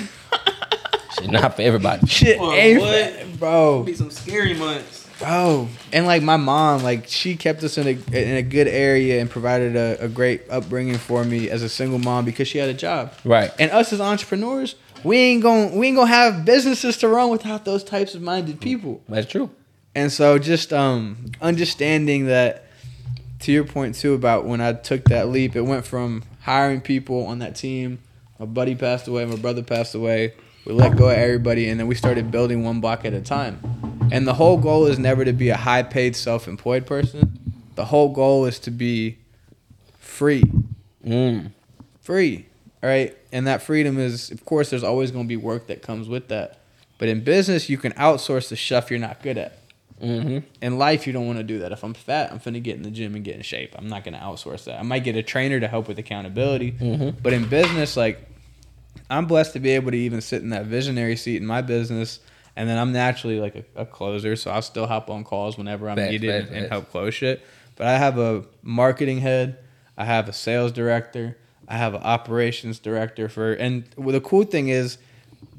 Shit, not for everybody. Shit, Well, ain't what? bro. Be some scary months. Bro, and like my mom, like she kept us in a in a good area and provided a, a great upbringing for me as a single mom because she had a job. Right. And us as entrepreneurs, we ain't going we ain't gonna have businesses to run without those types of minded people. That's true. And so just um understanding that to your point too about when I took that leap, it went from hiring people on that team. My buddy passed away, my brother passed away. We let go of everybody and then we started building one block at a time. And the whole goal is never to be a high paid self employed person. The whole goal is to be free. Mm. Free. All right. And that freedom is of course there's always gonna be work that comes with that. But in business you can outsource the stuff you're not good at. Mm-hmm. In life, you don't want to do that. If I'm fat, I'm finna get in the gym and get in shape. I'm not gonna outsource that. I might get a trainer to help with accountability. Mm-hmm. But in business, like I'm blessed to be able to even sit in that visionary seat in my business. And then I'm naturally like a, a closer, so I'll still hop on calls whenever I'm Facts, needed and, and help close shit. But I have a marketing head, I have a sales director, I have an operations director for, and well, the cool thing is,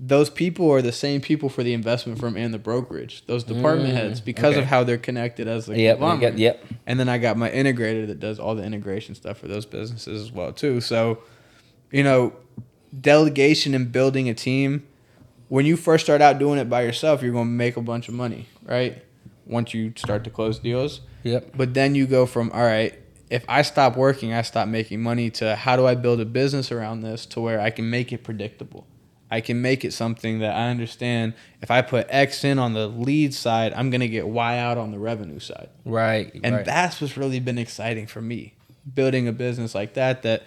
those people are the same people for the investment firm and the brokerage. Those department Mm, heads, because okay. of how they're connected as a Yep, we conglomerate. got- yep. And then I got my integrator that does all the integration stuff for those businesses as well too. So, you know, delegation and building a team. When you first start out doing it by yourself, you're going to make a bunch of money, right? Once you start to close deals. Yep. But then you go from all right, if I stop working, I stop making money to how do I build a business around this to where I can make it predictable. I can make it something that I understand. If I put X in on the lead side, I'm gonna get Y out on the revenue side. Right. And right. that's what's really been exciting for me. Building a business like that that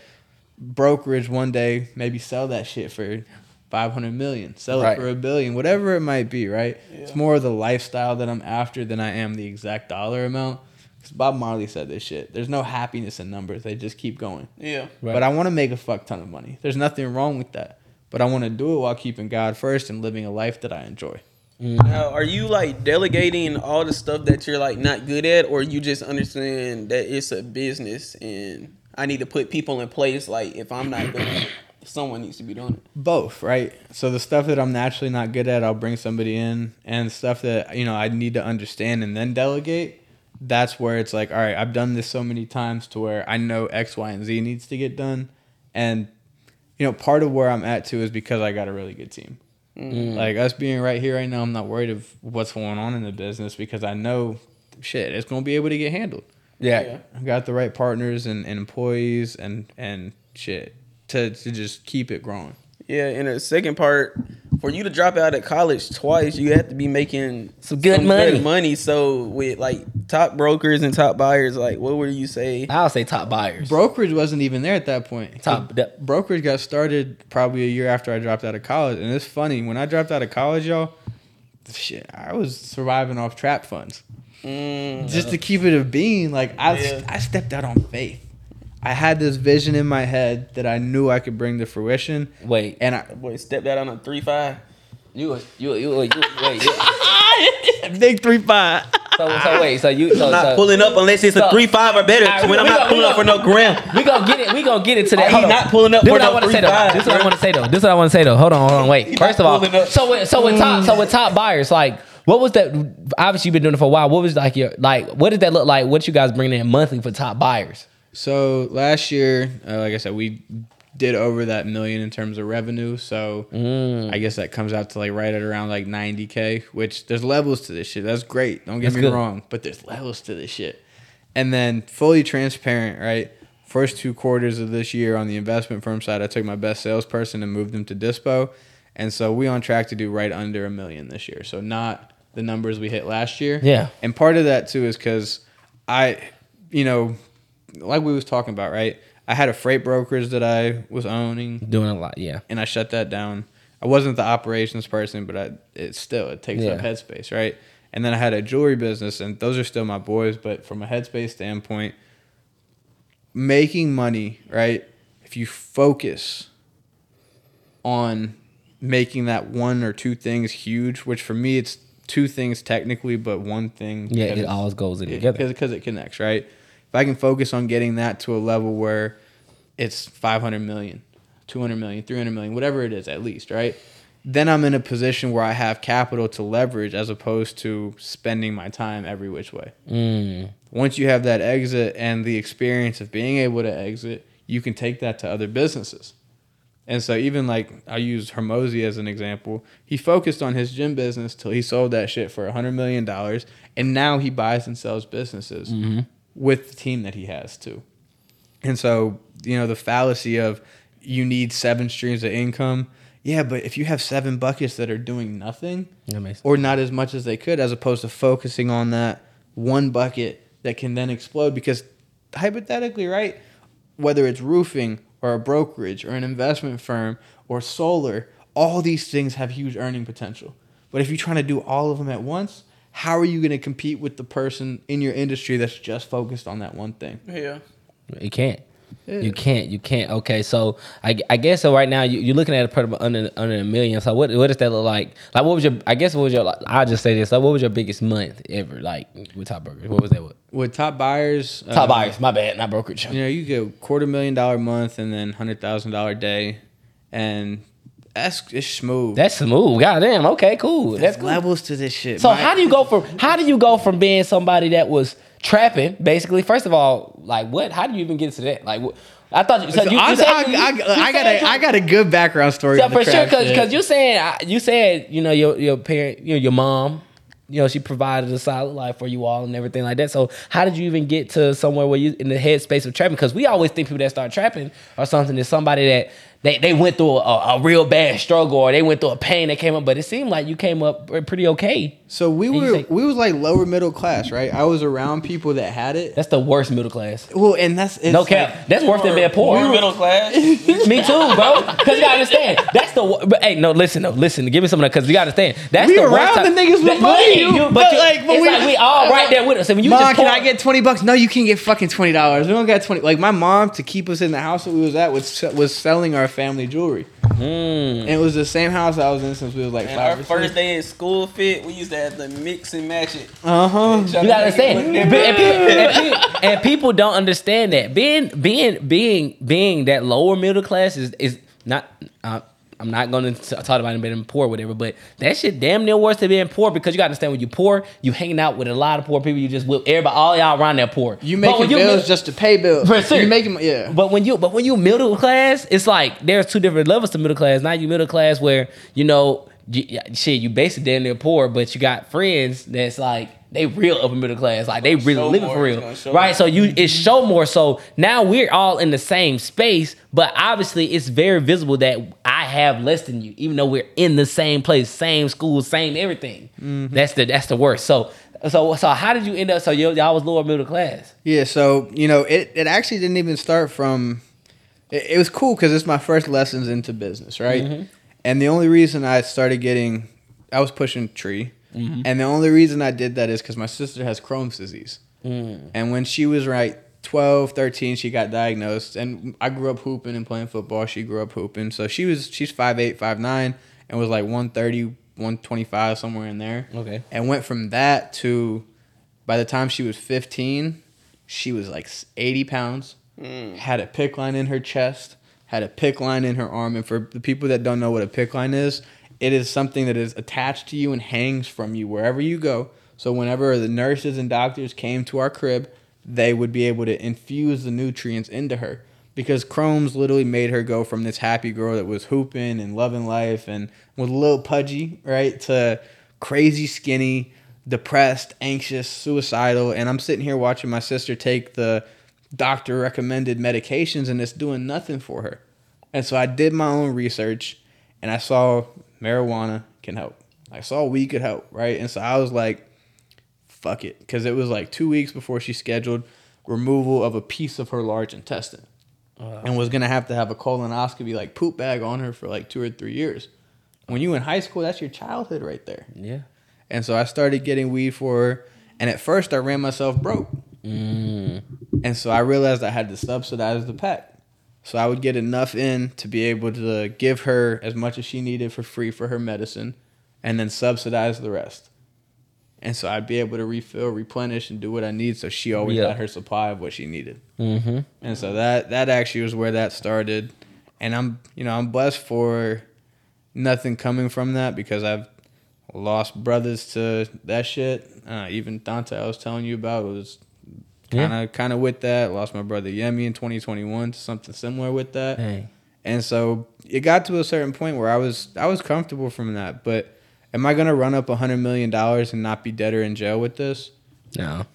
brokerage one day maybe sell that shit for 500 million, sell Right. it for a billion, whatever it might be, right? It's more of the lifestyle that I'm after than I am the exact dollar amount. Cuz Bob Marley said this shit. There's no happiness in numbers. They just keep going. Yeah. Right. But I want to make a fuck ton of money. There's nothing wrong with that. But I want to do it while keeping God first and living a life that I enjoy. Mm. Now, are you like delegating all the stuff that you're like not good at, or you just understand that it's a business and I need to put people in place? Like, if I'm not doing it, someone needs to be doing it. both right so the stuff that i'm naturally not good at i'll bring somebody in and stuff that you know i need to understand and then delegate that's where it's like all right i've done this so many times to where i know x y and z needs to get done and you know part of where i'm at too is because i got a really good team mm. like us being right here right now i'm not worried of what's going on in the business because i know shit it's going to be able to get handled yeah. Yeah. I've got the right partners and, and employees and and shit to, to just keep it growing Yeah, and the second part, for you to drop out of college twice, you have to be making Some good money. money. So with like top brokers and top buyers, like what would you say? I'll say top buyers. brokerage wasn't even there at that point. Top- The brokerage got started probably a year after I dropped out of college, and it's funny when I dropped out of college, y'all. Shit, I was surviving off trap funds Mm, just to keep it a being. Like I, Yeah. I stepped out on faith. I had this vision in my head that I knew I could bring to fruition, Wait. and I that boy stepped out on a three five. You you you, you wait. You, big three five. so so wait. So you so, not so, pulling up unless it's so- a three five or better. All right, when I'm not gonna- pulling up for no gram. We gonna get it. We gonna get into that. Oh, he not pulling up This for what I no want to say though. 3-5, This what I want to say though. This what I want to say though. Hold on, hold on. Wait. He First of all, up. so with, so with top so with top buyers, like what was that? Obviously, you've been doing it for a while. What was like your like? What did that look like? What you guys bring in monthly for top buyers? So last year, uh, like I said, we did over that million in terms of revenue. So Mm. I guess that comes out to like right at around like 90k. Which there's levels to this shit. That's great. Don't get That's me good. wrong, but there's levels to this shit. And then fully transparent, right? First two quarters of this year on the investment firm side, I took my best salesperson and moved them to Dispo, and so we on track to do right under a million this year. So not the numbers we hit last year. Yeah. And part of that too is because I, you know, like we was talking about, right? I had a freight brokerage that I was owning, Doing a lot, yeah. and I shut that down. I wasn't the operations person, but I it still it takes up headspace, right? And then I had a jewelry business, and those are still my boys. But from a headspace standpoint, making money, right? If you focus on making that one or two things huge, which for me it's two things technically, but one thing Yeah, it always goes in together. because it connects, right? If I can focus on getting that to a level where it's 500 million, 200 million, 300 million, whatever it is at least, right? Then I'm in a position where I have capital to leverage as opposed to spending my time every which way. Mm. Once you have that exit and the experience of being able to exit, you can take that to other businesses. And so even like I use Hormozi as an example. He focused on his gym business till he sold that shit for a hundred million dollars, and now he buys and sells businesses with the team that he has too. And so you know the fallacy of you need seven streams of income. Yeah, but if you have seven buckets that are doing nothing, That makes sense. or not as much as they could, as opposed to focusing on that one bucket that can then explode. Because hypothetically, right, whether it's roofing or a brokerage or an investment firm or solar, all these things have huge earning potential. But if you're trying to do all of them at once, how are you going to compete with the person in your industry that's just focused on that one thing? Yeah. You can't. You can't. You can't. Okay, so I, I guess so. Right now, you, you're looking at a product under under a million. So what what does that look like? Like what was your? I guess what was your? Like, I'll just say this. Like what was your biggest month ever? Like with Top Burgers, what was that? What? With top buyers, Top uh, buyers. My bad, not brokerage. You know, you get a quarter million dollar month and then hundred thousand dollar day, and that's it's smooth. That's smooth. Goddamn. Okay, cool. That's There's cool. levels to this shit. So My- how do you go from how do you go from being somebody that was trapping basically? First of all, like what? How do you even get to that? Like, wh- I thought you. So you, I, you said I, you- I, you I got said a I got a good background story. Yeah, on the for sure, because shit. because you saying you said you know your your parent you know your mom you know she provided a solid life for you all and everything like that. So how did you even get to somewhere where you in the headspace of trapping? Because we always think people that start trapping or something is somebody that. They, they went through a, a real bad struggle or they went through a pain that came up, but it seemed like you came up pretty okay. So we you were say- we was like lower middle class, right? I was around people that had it. That's the worst middle class. Well, and that's it's No like- cap. That's worse than being poor. We're middle class. Me too, bro. Because you gotta understand. That's the. But hey, no, listen, no, listen. Give me some of that because you gotta understand. That's We the worst around time- the niggas with money, you- you- but, but you- like, but it's we- like we all right there with us. And when you Mom, just can pour- I get twenty bucks? No, you can't get fucking twenty dollars. We don't got twenty. Like my mom to keep us in the house that we was at was was selling our family jewelry, and it was the same house I was in since we was like And our five. or first six. day at school fit, we used to have to mix and match it. Uh huh. You gotta understand, and, pe- and and and people don't understand that being being being being that lower middle class is is not. I'm not gonna talk about being poor, or whatever, but that shit damn near worse than being poor because you gotta understand when you're poor, you hanging out with a lot of poor people. You just with everybody, all y'all around there poor. You making you- bills just to pay bills. For sure. You making yeah. But when you but when you middle class, it's like there's two different levels to middle class. Now you middle class where you know you, shit you basically damn near poor, but you got friends that's like they real upper middle class, like they really living more, for real, right? more. So you it show more. So now we're all in the same space, but obviously it's very visible that I have less than you, even though we're in the same place, same school, same everything. Mm-hmm. That's the that's the worst. So. So, so how did you end up? So you, y'all was lower middle class. Yeah, so you know, it, it actually didn't even start from. It, it was cool because it's my first lessons into business, right? Mm-hmm. And the only reason I started getting, I was pushing tree, Mm-hmm. and the only reason I did that is because my sister has Crohn's disease, mm. and when she was right 12, 13, she got diagnosed, and I grew up hooping and playing football. She grew up hooping, so she was she's 5'8", 5'9", and was like 130, 125, somewhere in there. Okay. and went from that to by the time she was 15 she was like 80 pounds. Mm. Had a PICC line in her chest had a PICC line in her arm. And for the people that don't know what a PICC line is it is something that is attached to you and hangs from you wherever you go so whenever the nurses and doctors came to our crib they would be able to infuse the nutrients into her because Crohn's literally made her go from this happy girl that was hooping and loving life and was a little pudgy, right, to crazy skinny, depressed, anxious, suicidal. And I'm sitting here watching my sister take the doctor recommended medications and it's doing nothing for her. And so I did my own research and I saw marijuana can help. I saw weed could help, right? And so I was like, fuck it. Because it was like two weeks before she scheduled removal of a piece of her large intestine and was gonna have to have a colonoscopy like poop bag on her for like two or three years. When you in high school, that's your childhood right there. Yeah. And so I started getting weed for her, and at first I ran myself broke. Mm. And so I realized I had to subsidize the pack. So I would get enough in to be able to give her as much as she needed for free for her medicine, and then subsidize the rest. And so I'd be able to refill, replenish, and do what I need. So she always Yeah. got her supply of what she needed. Mm-hmm. And so that that actually was where that started. And I'm you know, I'm blessed for nothing coming from that because I've lost brothers to that shit. Uh, even Dante I was telling you about was. Kind of kind of with that. Lost my brother Yemi in 2021 to something similar with that. Hey. And so it got to a certain point where I was I was comfortable from that, but am I going to run up a 100 million dollars and not be dead or in jail with this? No.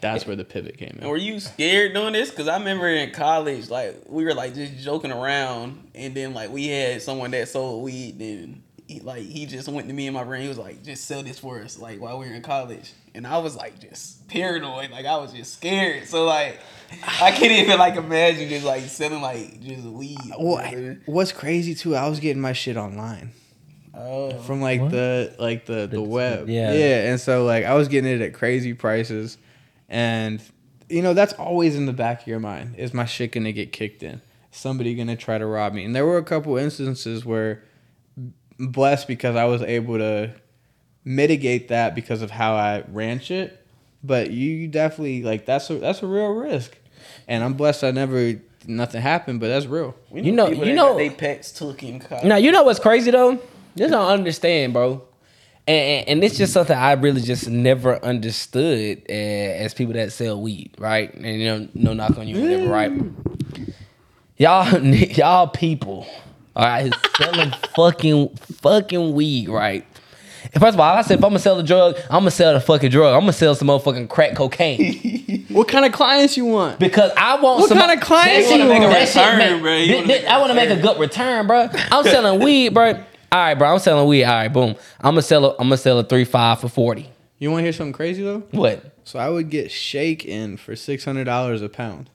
That's where the pivot came in. were you scared doing this? Cause I remember in college, like we were like just joking around, and then like we had someone that sold weed, and he, like he just went to me and my friend. He was like, "Just sell this for us," like while we were in college, and I was like just paranoid, like I was just scared. So like I can't even like imagine just like selling like just weed. Well, I- what's crazy too, I was getting my shit online. Oh, from like the like the the web. yeah. yeah. And so like I was getting it at crazy prices, and you know that's always in the back of your mind: is my shit gonna get kicked in? Somebody gonna try to rob me? And there were a couple instances where, blessed because I was able to mitigate that because of how I ranch it. But you definitely like that's a that's a real risk, and I'm blessed I never nothing happened, but that's real. we You know- you know- they pets took in. Now you know what's crazy though. Just don't understand, bro. And, and, and it's just something I really just never understood uh, as people that sell weed, right? And you know, no knock on you, whatever, right? Y'all, y'all people, all right, selling fucking fucking weed, right? And first of all, I said if I'm gonna sell the drug, I'm gonna sell the fucking drug. I'm gonna sell some motherfucking crack cocaine What kind of clients you want? because I want What some. kind of clients that you want? that shit Return, make- bro. You th- wanna th- make a I want to make a good return, bro. I'm selling weed, bro. All right, bro. I'm selling weed. All right, boom. I'm gonna sell. A, I'm gonna sell a three five for forty. You want to hear something crazy though? What? So I would get shake in for six hundred dollars a pound,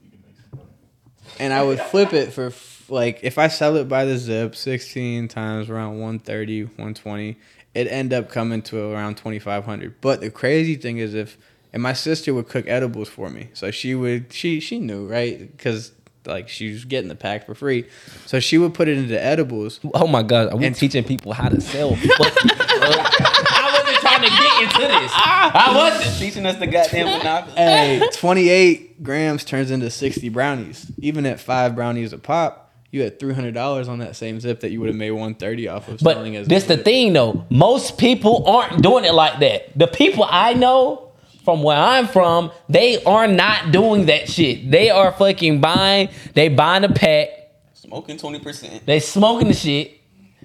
and I would flip it for f- like if I sell it by the zip, sixteen times around 130, 120, it end up coming to around twenty five hundred. But the crazy thing is if and my sister would cook edibles for me, so she would she she knew right because like she was getting the pack for free, so she would put it into edibles. Oh my god, are we And- teaching people how to sell? fucking? I wasn't trying to get into this. I wasn't. teaching us the goddamn monopoly. Hey, 28 grams turns into 60 brownies. Even at five brownies a pop, you had $300 on that same zip that you would have made 130 off of But selling as this the zip. thing though. Most people aren't doing it like that. The people I know from where I'm from, they are not doing that shit. They are fucking buying. They buying a pack. Smoking twenty percent. They smoking the shit.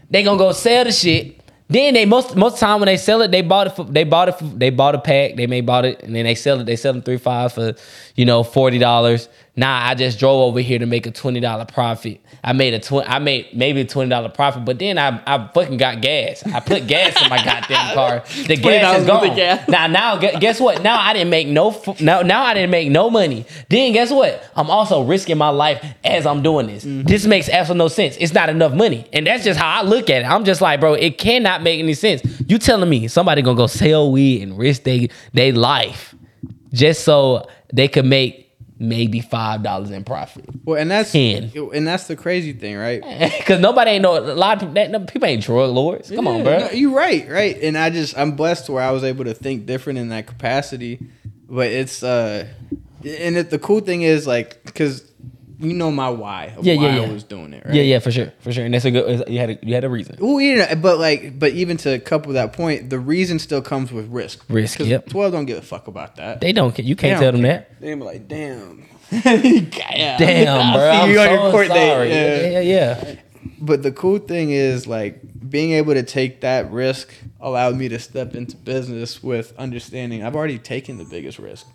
They gonna go sell the shit. Then they most most time when they sell it, they bought it for they bought it for, they bought a pack. They may bought it and then they sell it. They sell them three five for you know forty dollars. Nah, I just drove over here to make a twenty dollar profit. I made a twenty. I made maybe a twenty dollar profit, but then I I fucking got gas. I put gas in my goddamn car. The gas is $20 worth of gone. gas. Now now guess what? Now I didn't make no now now I didn't make no money. Then guess what? I'm also risking my life as I'm doing this. Mm-hmm. This makes absolutely no sense. It's not enough money, and that's just how I look at it. I'm just like, bro, it cannot make any sense. You telling me somebody gonna go sell weed and risk they they life just so they could make maybe five dollars in profit? Well, and that's 10. and that's the crazy thing, right? Because nobody ain't know a lot of people, that, no, people ain't drug lords. Come on, bro. no, you're right, right. And I just I'm blessed to where I was able to think different in that capacity. But it's uh, and it, the cool thing is like because you know my why of Yeah, why yeah, I yeah. was doing it, right? Yeah, yeah, for sure, for sure. And that's a good. You had a, you had a reason. Well, you know, but like, but even to couple that point, the reason still comes with risk. Risk. yep. Twelve don't give a fuck about that. They don't. You can't tell them that. They be like, damn. yeah. Damn, bro. I see I'm you on so your court sorry. Yeah. Yeah, yeah, yeah. But the cool thing is like being able to take that risk allowed me to step into business with understanding I've already taken the biggest risk.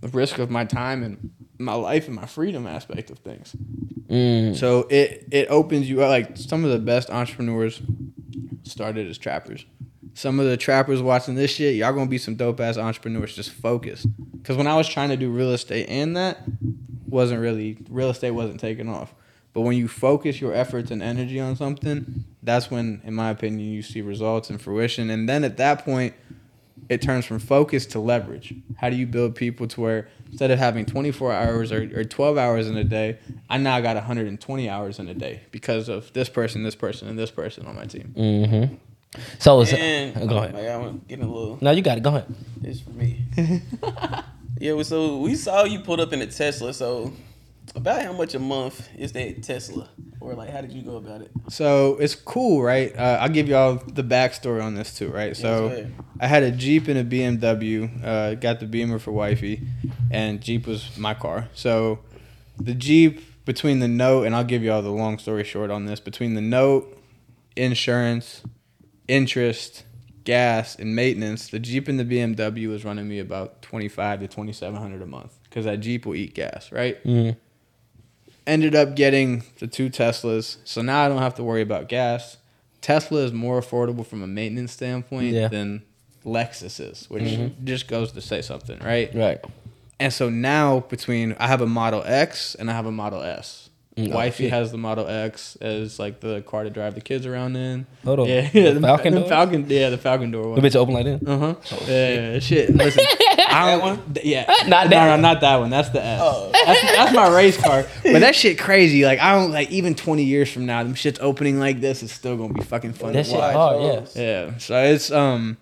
The risk of my time and my life and my freedom aspect of things. Mm. So it it opens you up like some of the best entrepreneurs started as trappers. Some of the trappers watching this shit, y'all gonna be some dope ass entrepreneurs. Just focus. Cause when I was trying to do real estate and that, wasn't really real estate wasn't taking off. But when you focus your efforts and energy on something, that's when, in my opinion, you see results and fruition. And then at that point, it turns from focus to leverage. How do you build people to where instead of having 24 hours or, or 12 hours in a day, I now got 120 hours in a day because of this person, this person, and this person on my team. Mm-hmm. So, it's, And go ahead. Like, I'm getting a little. No, you got it. Go ahead. This for me. yeah. So we saw you put up in a Tesla. So about how much a month is that Tesla, or like how did you go about it? So it's cool, right? Uh, I'll give y'all the backstory on this too, right? go So ahead. I had a Jeep and a BMW. Uh, got the Beamer for wifey, and Jeep was my car. So the Jeep between the note, and I'll give y'all the long story short on this. Between the note, insurance, interest, gas, and maintenance, the Jeep and the BMW was running me about twenty five to twenty seven hundred a month because that Jeep will eat gas, right? Mm. Ended up getting the two Teslas. So now I don't have to worry about gas. Tesla is more affordable from a maintenance standpoint Yeah. than Lexus is, which mm-hmm. just goes to say something, right? Right. And so now between I have a Model X and I have a Model S. Mm, oh, Wifey has the Model X as like the car to drive the kids around in. Hold on. Yeah, The the Falcon the? Falcon, yeah, the Falcon door The bitch open like that. Uh huh. yeah, shit. Listen, I don't, th- Yeah, Not no, that no, one. not that one. That's the S. Oh. That's, that's my race car. But that shit crazy. Like I don't like even twenty years from now, them shit's opening like this. It's still gonna be fucking fun. That to shit watch. hard. Yeah. Yeah. So it's um,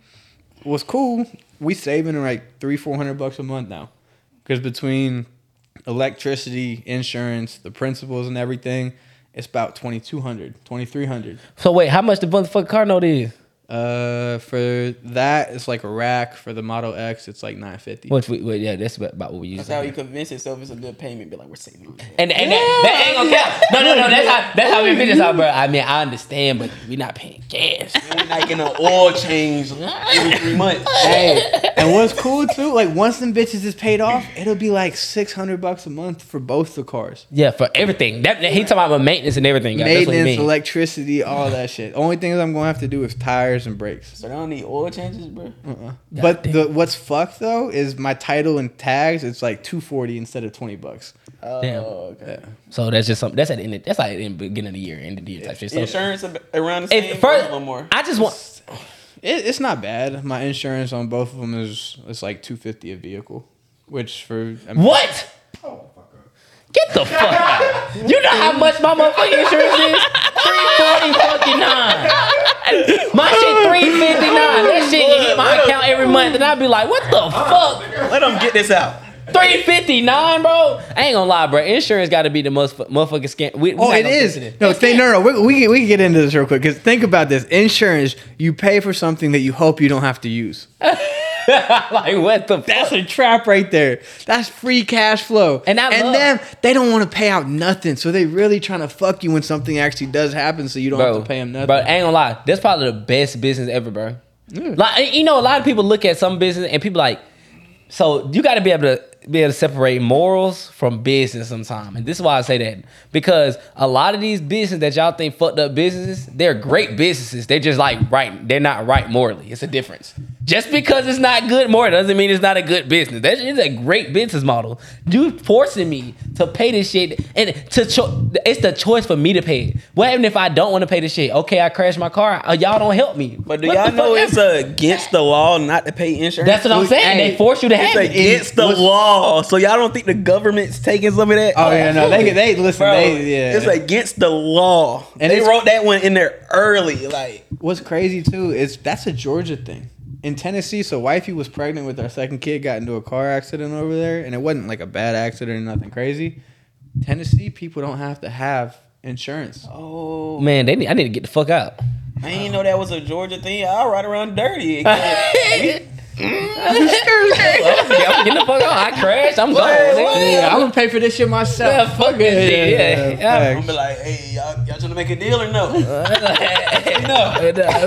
what's cool. We saving like three four hundred bucks a month now, because between electricity, insurance, the principals, and everything, it's about 2200 2300 So wait, how much the motherfucking car note is? Uh, for that, it's like a rack. For the Model X, it's like 950 Which we, well, yeah, that's about about what we use. That's how you convince yourself it's a good payment. Be like, we're saving Money. that. And, and that, that ain't gonna count. No, no, no. That's how that's how we business out, bro. I mean, I understand, but we're not paying gas. We're not getting an oil change every three months. Hey, and what's cool too, like once them bitches is paid off, it'll be like 600 bucks a month for both the cars. Yeah, for everything. That he talking about maintenance and everything. guys. That's what he Maintenance, electricity, all that shit. Only thing I'm gonna have to do is tires and brakes. So they don't need oil changes, bro. Uh-uh. But the what's fucked though is my title and tags. It's like 240 instead of 20 bucks. Oh, Damn. okay. So that's just something. That's at the end. Of, that's like in the beginning of the year, end of the year type shit. So Insurance ab- around the same. first, a little more. I just want. It, it's not bad. My insurance on both of them is it's like 250 a vehicle, which for I mean, What? Oh, Get the fuck out. You know how much my motherfucking insurance is? Three forty fucking nine. My shit three fifty nine. That shit hit my account every month, and I'd be like, what the fuck? Let them get this out. Three fifty nine, bro. I ain't gonna lie, bro. Insurance got to be the most motherfucking scam. We, we Oh, not it gonna is. get into No, this. think, no, no. We, we, can, we can get into this real quick because think about this. Insurance, you pay for something that you hope you don't have to use. like what the That's fuck? a trap right there. That's free cash flow. And I and love- them, they don't want to pay out nothing. So they really trying to fuck you when something actually does happen so you don't have to pay them nothing. But ain't gonna lie. That's probably the best business ever, bro. Yeah. Like you know, a lot of people look at some business and people like, so you got to be able to be able to separate morals from business sometime. And this is why I say that because a lot of these businesses that y'all think fucked up businesses, they're great businesses. They're just like right. They're not right morally. It's a difference. Just because it's not good moral doesn't mean it's not a good business. That is a great business model. You forcing me to pay this shit, and to cho- it's the choice for me to pay it. What happened if I don't want to pay this shit? Okay, I crashed my car. Uh, y'all don't help me. But do What y'all know it's happened? against the law not to pay insurance? That's what I'm saying. Hey, they force you to have It's it. against the what's- law. So y'all don't think the government's taking some of that? oh, yeah, no. They, they listen, Bro, they, yeah. it's against the law. And And they wrote that one in there early. Like, What's crazy too is that's a Georgia thing. In Tennessee, so wifey was pregnant with our second kid, got into a car accident over there, and it wasn't like a bad accident or nothing crazy. Tennessee people don't have to have insurance. oh, Man, they need, I need to get the fuck out. I didn't know that was a Georgia thing. I'll ride around dirty. yeah, Mm. I'm getting the fuck out. I crashed. I'm going. nigga. Yeah, I'm gonna pay for this shit myself. Yeah, fuck that shit. Yeah, yeah. I'm facts. be like, hey, y'all, y'all trying to make a deal or no? no,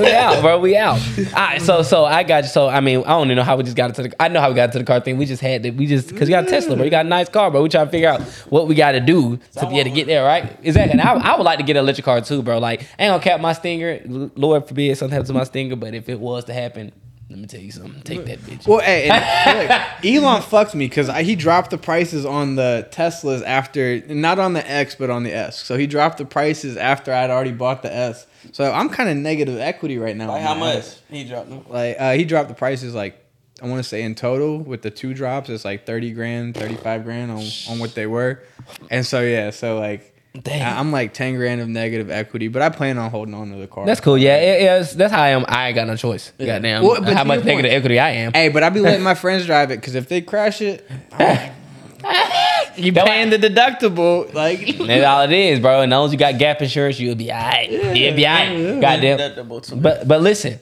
we out, bro. We out. All right, so so I got you. So I mean, I don't even know how we just got into the. I know how we got into the car thing. We just had to. We just because you got a Tesla, bro. You got a nice car, bro. We trying to figure out what we got to do to be able to get there, right? Exactly. And I, I would like to get an electric car too, bro. Like I ain't gonna cap my stinger. Lord forbid something happens to my stinger, but if it was to happen, let me tell you something. Take that bitch. Well, hey, and, look, Elon fucked me because he dropped the prices on the Teslas after, not on the X, but on the S. So he dropped the prices after I'd already bought the S. So I'm kind of negative equity right now. Like how much? S. He dropped them. Like uh, he dropped the prices like I want to say in total with the two drops, it's like thirty grand, thirty five grand on on what they were, and so yeah, so like. Damn. I- I'm like ten grand of negative equity, but I plan on holding on to the car. That's cool. Yeah, yeah, yeah, it's- that's how I am. I ain't got no choice. Yeah. Goddamn, Well, but how much your negative point- equity I am. Hey, but I be letting my friends drive it because if they crash it, you That paying the deductible. Like, That's all it is, bro. And as long as you got gap insurance, you'll be alright. You'll be alright. Goddamn. Deductible. But but listen.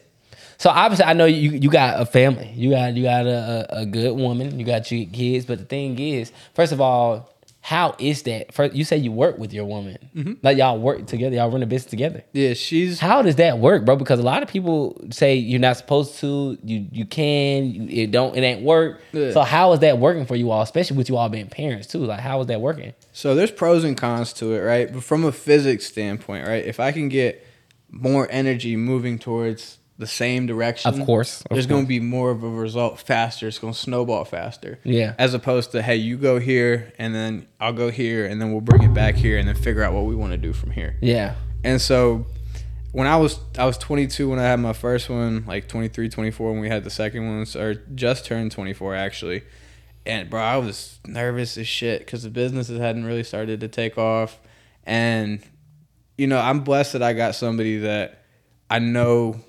So obviously, I know you you got a family. You got you got a, a, a good woman. You got your kids. But the thing is, first of all, how is that? First, you say you work with your woman. Mm-hmm. Like y'all work together. Y'all run a business together. yeah, she's How does that work, bro? Because a lot of people say you're not supposed to. You you can. You, it don't. It ain't work. Yeah. So how is that working for you all? Especially with you all being parents too. Like how is that working? so there's pros and cons to it, right? But from a physics standpoint, right? If I can get more energy moving towards the same direction, Of course, of there's going to be more of a result faster. It's going to snowball faster. Yeah. As opposed to, hey, you go here and then I'll go here and then we'll bring it back here and then figure out what we want to do from here. Yeah. And so when I was I was 22 when I had my first one, like 23, 24 when we had the second one, or just turned 24 actually. And bro, I was nervous as shit because the businesses hadn't really started to take off. And you know, I'm blessed that I got somebody that I know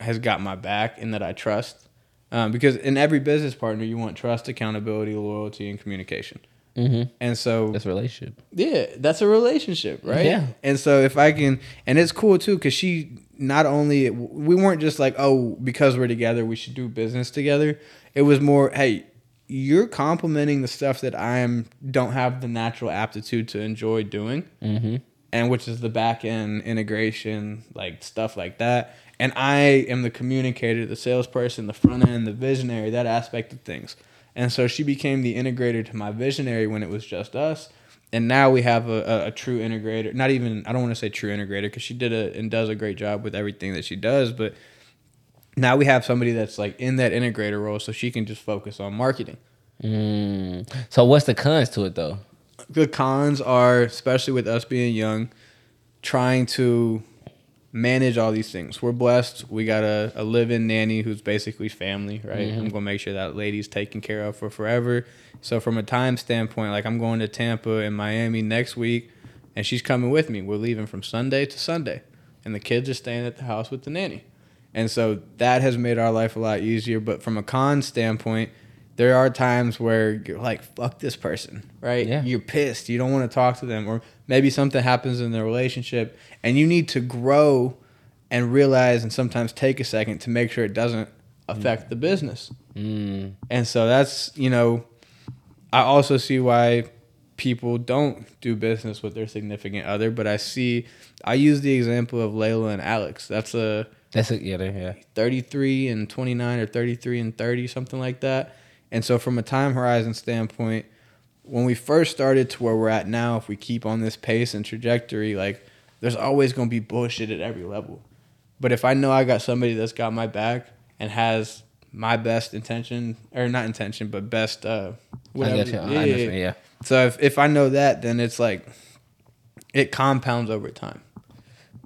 has got my back and that I trust. Um, because in every business partner, you want trust, accountability, loyalty, and communication. Mm-hmm. And so That's a relationship. yeah, that's a relationship, right? Yeah. And so if I can, and it's cool too, because she not only we weren't just like, oh, because we're together, we should do business together. It was more, hey, you're complimenting the stuff that I am don't have the natural aptitude to enjoy doing, Mm-hmm. And which is the back end integration, like stuff like that. And I am the communicator, the salesperson, the front end, the visionary, that aspect of things. And so she became the integrator to my visionary when it was just us. And now we have a, a, a true integrator. Not even, I don't want to say true integrator because she did a and does a great job with everything that she does. But now we have somebody that's like in that integrator role so she can just focus on marketing. Mm. So what's the cons to it though? The cons are especially with us being young trying to manage all these things. We're blessed. We got a, a live-in nanny who's basically family right? I'm mm-hmm. gonna make sure that lady's taken care of for forever. So from a time standpoint like i'm going to tampa and miami next week and she's coming with me. We're leaving from sunday to sunday and the kids are staying at the house with the nanny. And so that has made our life a lot easier. But from a con standpoint there are times where you're like fuck this person right Yeah. you're pissed you don't want to talk to them or maybe something happens in the relationship and you need to grow and realize and sometimes take a second to make sure it doesn't affect the business Mm. and so that's you know i also see why people don't do business with their significant other but i see i use the example of leila and alex that's a That's a, Yeah. Yeah. 33 and 29 or 33 and 30 something like that and so from a time horizon standpoint when we first started to where we're at now if we keep on this pace and trajectory like there's always going to be bullshit at every level but if i know i got somebody that's got my back and has my best intention or not intention but best uh I whatever get you. I understand. Yeah. so if, if i know that then it's like it compounds over time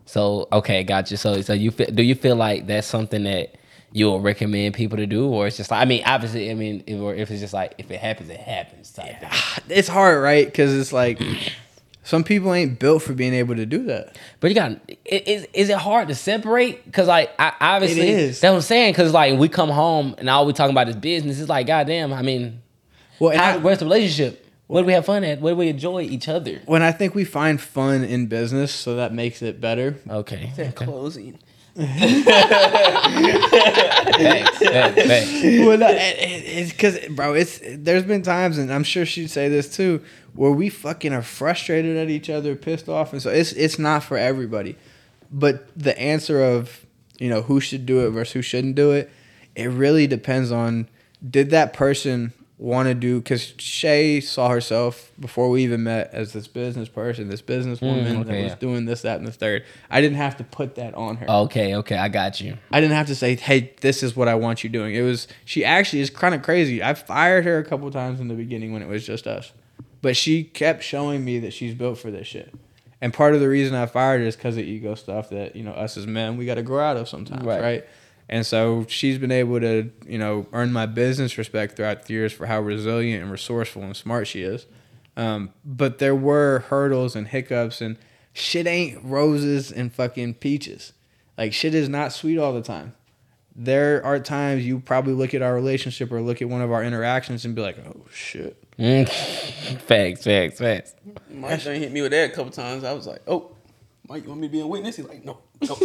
So okay, gotcha. So so you feel, do you feel like that's something that you'll recommend people to do, or it's just like I mean, obviously, I mean, if, or if it's just like if it happens, it happens. Type thing. it's hard right because it's like some people ain't built for being able to do that But you got i- is is it hard to separate? Because like I, obviously It is. that's what I'm saying. Because like we come home and all we talking about is business. It's like goddamn. I mean, well how, I- where's the relationship? Where do we have fun at? Where do we enjoy each other? when I think we find fun in business, so that makes it better. Okay. okay. Closing. Thanks, well, no, it, it, it's because, bro, it's there's been times, and I'm sure she'd say this too, where we fucking are frustrated at each other, pissed off, and so it's it's not for everybody. But the answer of you know who should do it versus who shouldn't do it, it really depends on did that person want to do because Shay saw herself before we even met as this business person, this businesswoman Mm, okay, that was yeah. doing this, that, and the third. I didn't have to put that on her. Okay, okay, I got you. I didn't have to say, "Hey, this is what I want you doing." It was she actually is kind of crazy. I fired her a couple times in the beginning when it was just us, but she kept showing me that she's built for this shit. And part of the reason I fired her is because of ego stuff that you know us as men we got to grow out of sometimes, Right. right. And so she's been able to you know earn my business respect throughout the years for how resilient and resourceful and smart she is. Um, but there were hurdles and hiccups and shit ain't roses and fucking peaches. Like shit is not sweet all the time. There are times you probably look at our relationship or look at one of our interactions and be like, "Oh shit." Mm. facts, facts, facts. Mike done hit me with that a couple times. I was like, oh, Mike, you want me to be a witness? He's like, no, no.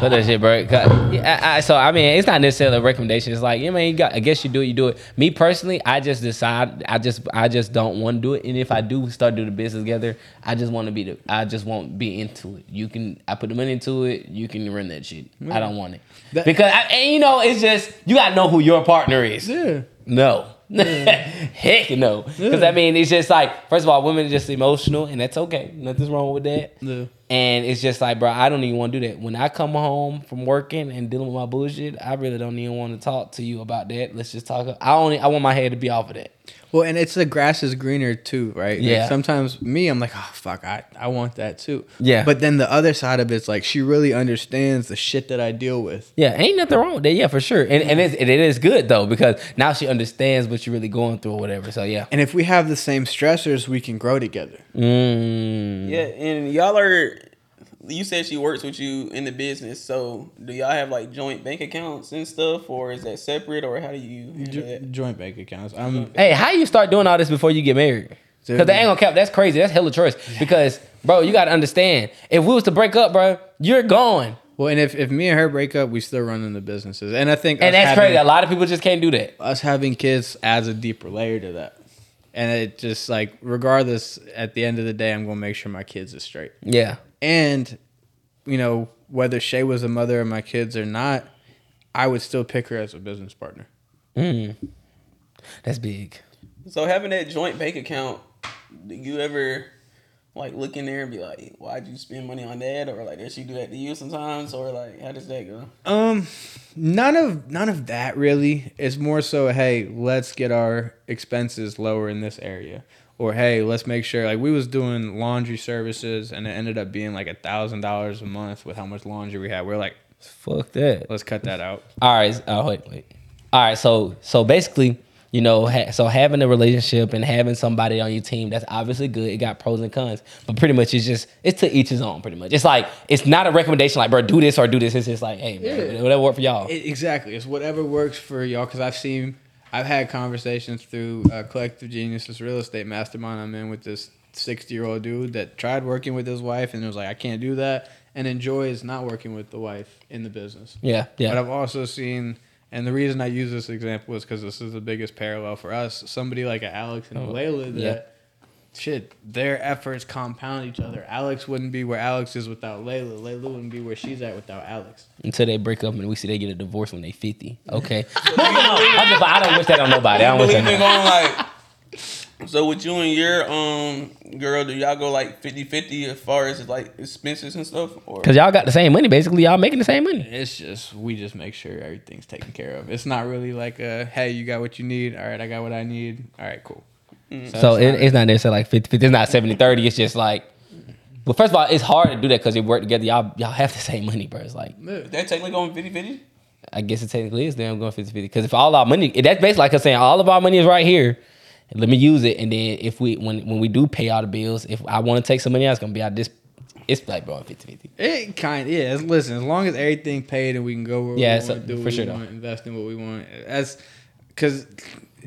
But that shit, bro. I, I, so I mean, it's not necessarily a recommendation. It's like, you know, you got. I guess you do it. You do it. Me personally, I just decide. I just, I just don't want to do it. And if I do start doing the business together, I just want to be the. I just won't be into it. You can. I put the money into it. You can run that shit. I don't want it That- because, I, and you know, it's just you got to know who your partner is. Yeah. No. Heck no. Because I mean, it's just like, first of all, women are just emotional, and that's okay. Nothing's wrong with that. Yeah. And it's just like, bro, I don't even want to do that. When I come home from working and dealing with my bullshit, I really don't even want to talk to you about that. Let's just talk. I only I want my head to be off of that. Well, and it's the grass is greener too, right? Like, Yeah. sometimes me, I'm like, oh fuck, I, I want that too. Yeah. But then the other side of it's like she really understands the shit that I deal with. Yeah, ain't nothing wrong with that. Yeah, for sure. And and it's, it is good though because now she understands what you're really going through or whatever. So yeah. And if we have the same stressors, we can grow together. Mm. Yeah, and y'all are. You said she works with you in the business, so do y'all have like joint bank accounts and stuff, or is that separate, or how do you Jo- joint bank accounts. I'm Hey, how you start doing all this before you get married? Because they ain't gonna cap. That's crazy. That's hella choice. Because bro, you gotta understand. If we was to break up, bro, you're gone. well, and if, if me and her break up, we still running the businesses. And I think And that's having- crazy. A lot of people just can't do that. us having kids adds a deeper layer to that. And it just like regardless, at the end of the day, I'm gonna make sure my kids are straight. Yeah. And you know whether Shay was the mother of my kids or not, I would still pick her as a business partner. Mm. That's big. So having that joint bank account, do you ever like look in there and be like, "Why'd you spend money on that?" Or like, does she do that to you sometimes? Or like, how does that go? Um, none of none of that really. It's more so, hey, let's get our expenses lower in this area, or hey, let's make sure. Like we was doing laundry services, and it ended up being like a thousand dollars a month with how much laundry we had. We're like, Fuck that. let's cut that out. All right. Oh wait, wait. All right. So so basically, you know, ha- so having a relationship and having somebody on your team, that's obviously good. It got pros and cons, but pretty much it's just it's to each his own. Pretty much, it's like it's not a recommendation like, bro, do this or do this. It's just like, hey, man, Yeah. whatever work for y'all. It, exactly. It's whatever works for y'all. Because I've seen, I've had conversations through uh, Collective Geniuses Real Estate Mastermind. I'm in with this 60 year old dude that tried working with his wife and was like, I can't do that, and enjoys not working with the wife in the business. yeah, yeah. But I've also seen, and the reason I use this example is because this is the biggest parallel for us. Somebody like Alex and Oh, Leila that. yeah. Shit, their efforts compound each other. Alex wouldn't be where Alex is without Leila. Leila wouldn't be where she's at without Alex. Until they break up and we see they get a divorce when they fifty. Okay, Moving on. I'm just, I don't wish that on nobody. I don't wish that. on going like. So with you and your um girl, do y'all go like 50-50 as far as like expenses and stuff? Or Cause y'all got the same money. Basically, y'all making the same money. It's just we just make sure everything's taken care of. It's not really like a hey, you got what you need. All right, I got what I need. All right, cool. Mm-hmm. So it's it, not- it's not necessarily like 50 50. It's not 70 30. It's just like, well, first of all, it's hard to do that because you work together. Y'all y'all have the same money, bro. It's like, Is that technically going 50-50? I guess it technically is them going 50 50. Because if all our money, that's basically like us saying, all of our money is right here. let me use it. And then if we, when when we do pay all the bills, if I want to take some money out, it's going to be out this, it's like, bro, 50 50. It kind yeah. it's- Listen, as long as everything paid and we can go where Yeah, we so- want, do for what sure we though. want, invest in what we want. That's because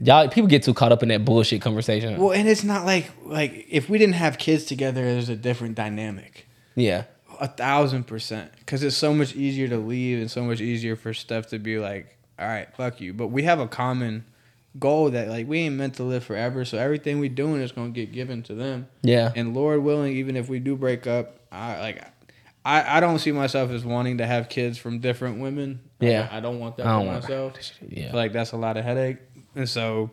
Y'all, people get too caught up in that bullshit conversation. well, and it's not like like if we didn't have kids together, there's a different dynamic. yeah. A thousand percent. Because it's so much easier to leave and so much easier for stuff to be like, all right, fuck you. But we have a common goal that like we ain't meant to live forever. So everything we doing is gonna get given to them. Yeah. And Lord willing, even if we do break up, I like. I, I don't see myself as wanting to have kids from different women. Yeah. I, I don't want that I for myself. Yeah. I feel like that's a lot of headache. And so,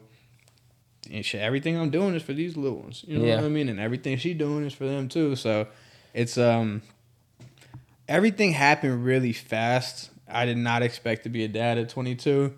and shit, everything I'm doing is for these little ones. You know Yeah. what I mean? And everything she doing is for them too. So, it's um, everything happened really fast. I did not expect to be a dad at 22,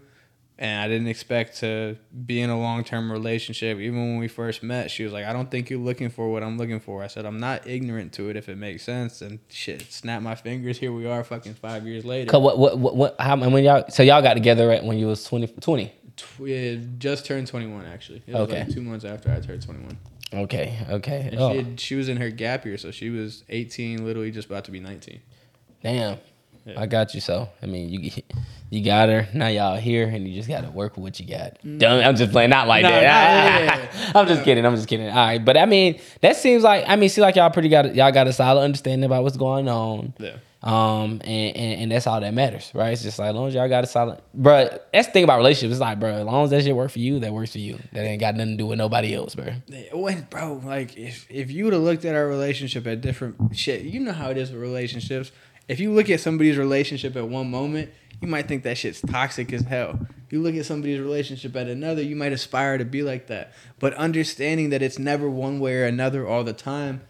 and I didn't expect to be in a long term relationship. Even when we first met, she was like, "I don't think you're looking for what I'm looking for." I said, "I'm not ignorant to it if it makes sense." And shit, snap my fingers. Here we are, fucking five years later. Cause what, what, what, what, how, when y'all, so y'all got together at when you was 20, 20. Tw- yeah, just turned 21 actually. It was Okay. like two months after I turned 21. Okay. Okay. And Oh, she, had, she was in her gap year, so she was 18, literally just about to be 19. damn. Yeah. I got you. So, I mean, you you got her. Now y'all here, and you just got to work with what you got. Mm. Don't- I'm just playing, not like No, that. not really. I'm just kidding. I'm just kidding. All right, but I mean, that seems like I mean, see, like y'all pretty got y'all got a solid understanding about what's going on. Yeah. Um, and, and and that's all that matters, right? It's just like as long as y'all got a solid, bro. That's the thing about relationships. It's like, bro, as long as that shit work for you, that works for you. That ain't got nothing to do with nobody else, bro. When, bro, like if if you would have looked at our relationship at different shit, you know how it is with relationships. If you look at somebody's relationship at one moment, you might think that shit's toxic as hell. If you look at somebody's relationship at another, you might aspire to be like that. But understanding that it's never one way or another all the time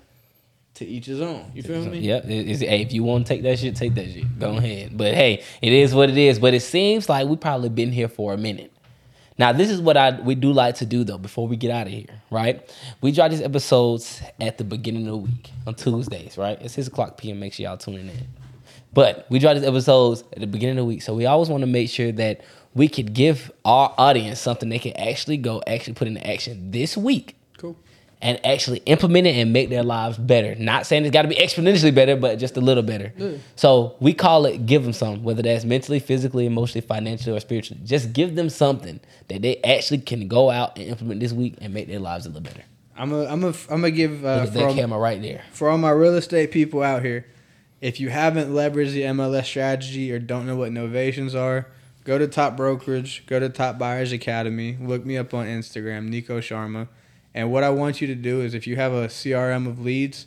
to each his own. You feel me? Yep. it- it's- hey, if you want to take that shit, take that shit. Go ahead. But hey, it is what it is. But it seems like we probably been here for a minute. Now, this is what I we do like to do though. Before we get out of here, right? We drop these episodes at the beginning of the week on Tuesdays, right? It's six o'clock p.m. Make sure y'all tuning in. But we drop these episodes at the beginning of the week, so we always want to make sure that we could give our audience something they can actually go actually put into action this week. And actually implement it and make their lives better. Not saying it's got to be exponentially better, but just a little better. So we call it give them something, whether that's mentally, physically, emotionally, financially, or spiritually. Just give them something that they actually can go out and implement this week and make their lives a little better. I'm a, I'm a, I'm gonna give uh, Look at for, that all, camera right there. for all my real estate people out here. If you haven't leveraged the MLS strategy or don't know what novations are, go to Top Brokerage, go to Top Buyers Academy, look me up on Instagram, Niko Sharma. And what I want you to do is if you have a CRM of leads,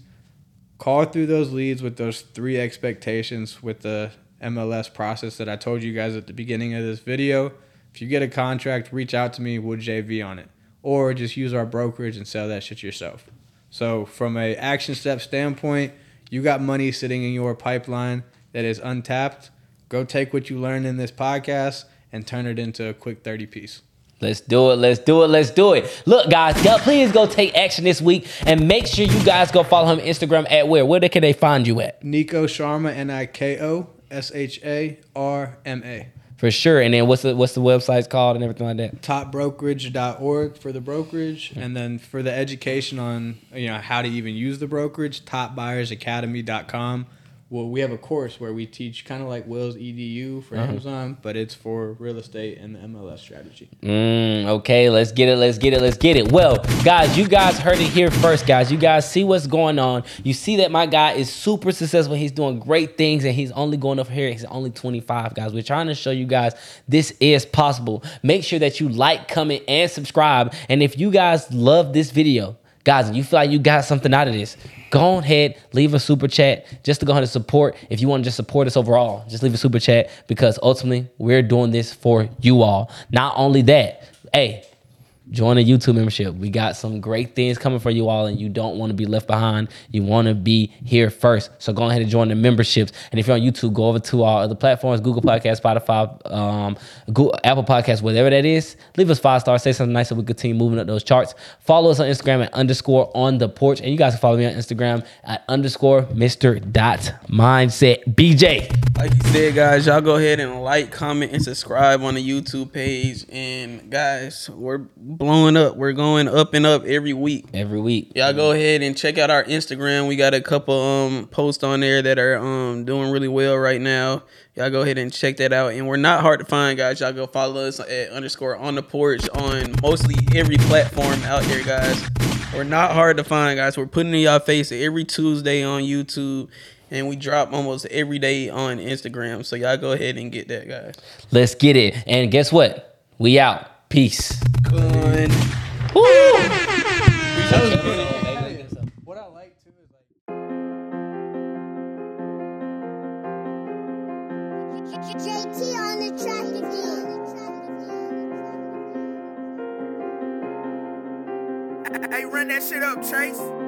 call through those leads with those three expectations with the MLS process that I told you guys at the beginning of this video. If you get a contract, reach out to me, we'll JV on it. Or just use our brokerage and sell that shit yourself. So from a action step standpoint, you got money sitting in your pipeline that is untapped. Go take what you learned in this podcast and turn it into a quick 30 piece. Let's do it. Let's do it. Let's do it. Look, guys, go, please go take action this week and make sure you guys go follow him on Instagram at where? Where can they find you at? Niko Sharma, N I K O S H A R M A. For sure. And then what's the what's the website called and everything like that? topbrokerage.org for the brokerage and then for the education on you know how to even use the brokerage topbuyersacademy.com well we have a course where we teach kind of like will's edu for amazon but it's for real estate and the mls strategy Mm, okay, let's get it, let's get it, let's get it. Well, guys, you guys heard it here first, guys. You guys see what's going on. You see that my guy is super successful. He's doing great things and he's only going up here. He's only 25, guys. We're trying to show you guys this is possible. Make sure that you like, comment, and subscribe. And if you guys love this video, guys, and you feel like you got something out of this, go ahead, leave a super chat just to go ahead and support. If you want to just support us overall, just leave a super chat because ultimately we're doing this for you all. Not only that, hey, join a YouTube membership. We got some great things coming for you all, and you don't want to be left behind. You want to be here first. So go ahead and join the memberships. And if you're on YouTube, go over to our other platforms Google Podcast, Spotify, um, Google, Apple Podcast, whatever that is. Leave us five stars, say something nice so we continue moving up those charts. Follow us on Instagram at underscore on the porch. And you guys can follow me on Instagram at underscore Mr. Dot Mindset BJ. Like you said, guys, y'all go ahead and like, comment, and subscribe on the YouTube page. And guys, we're blowing up. We're going up and up every week. Every week. Y'all go ahead and check out our Instagram. We got a couple um posts on there that are um doing really well right now. Y'all go ahead and check that out. And we're not hard to find, guys. Y'all go follow us at underscore on the porch on mostly every platform out there, guys. We're not hard to find, guys. We're putting in y'all face every Tuesday on YouTube. And we drop almost every day on Instagram. So y'all go ahead and get that, guys. Let's get it. And guess what? We out. Peace. Fun. what i like too is JT on the track again. Hey, run that shit up, Chase.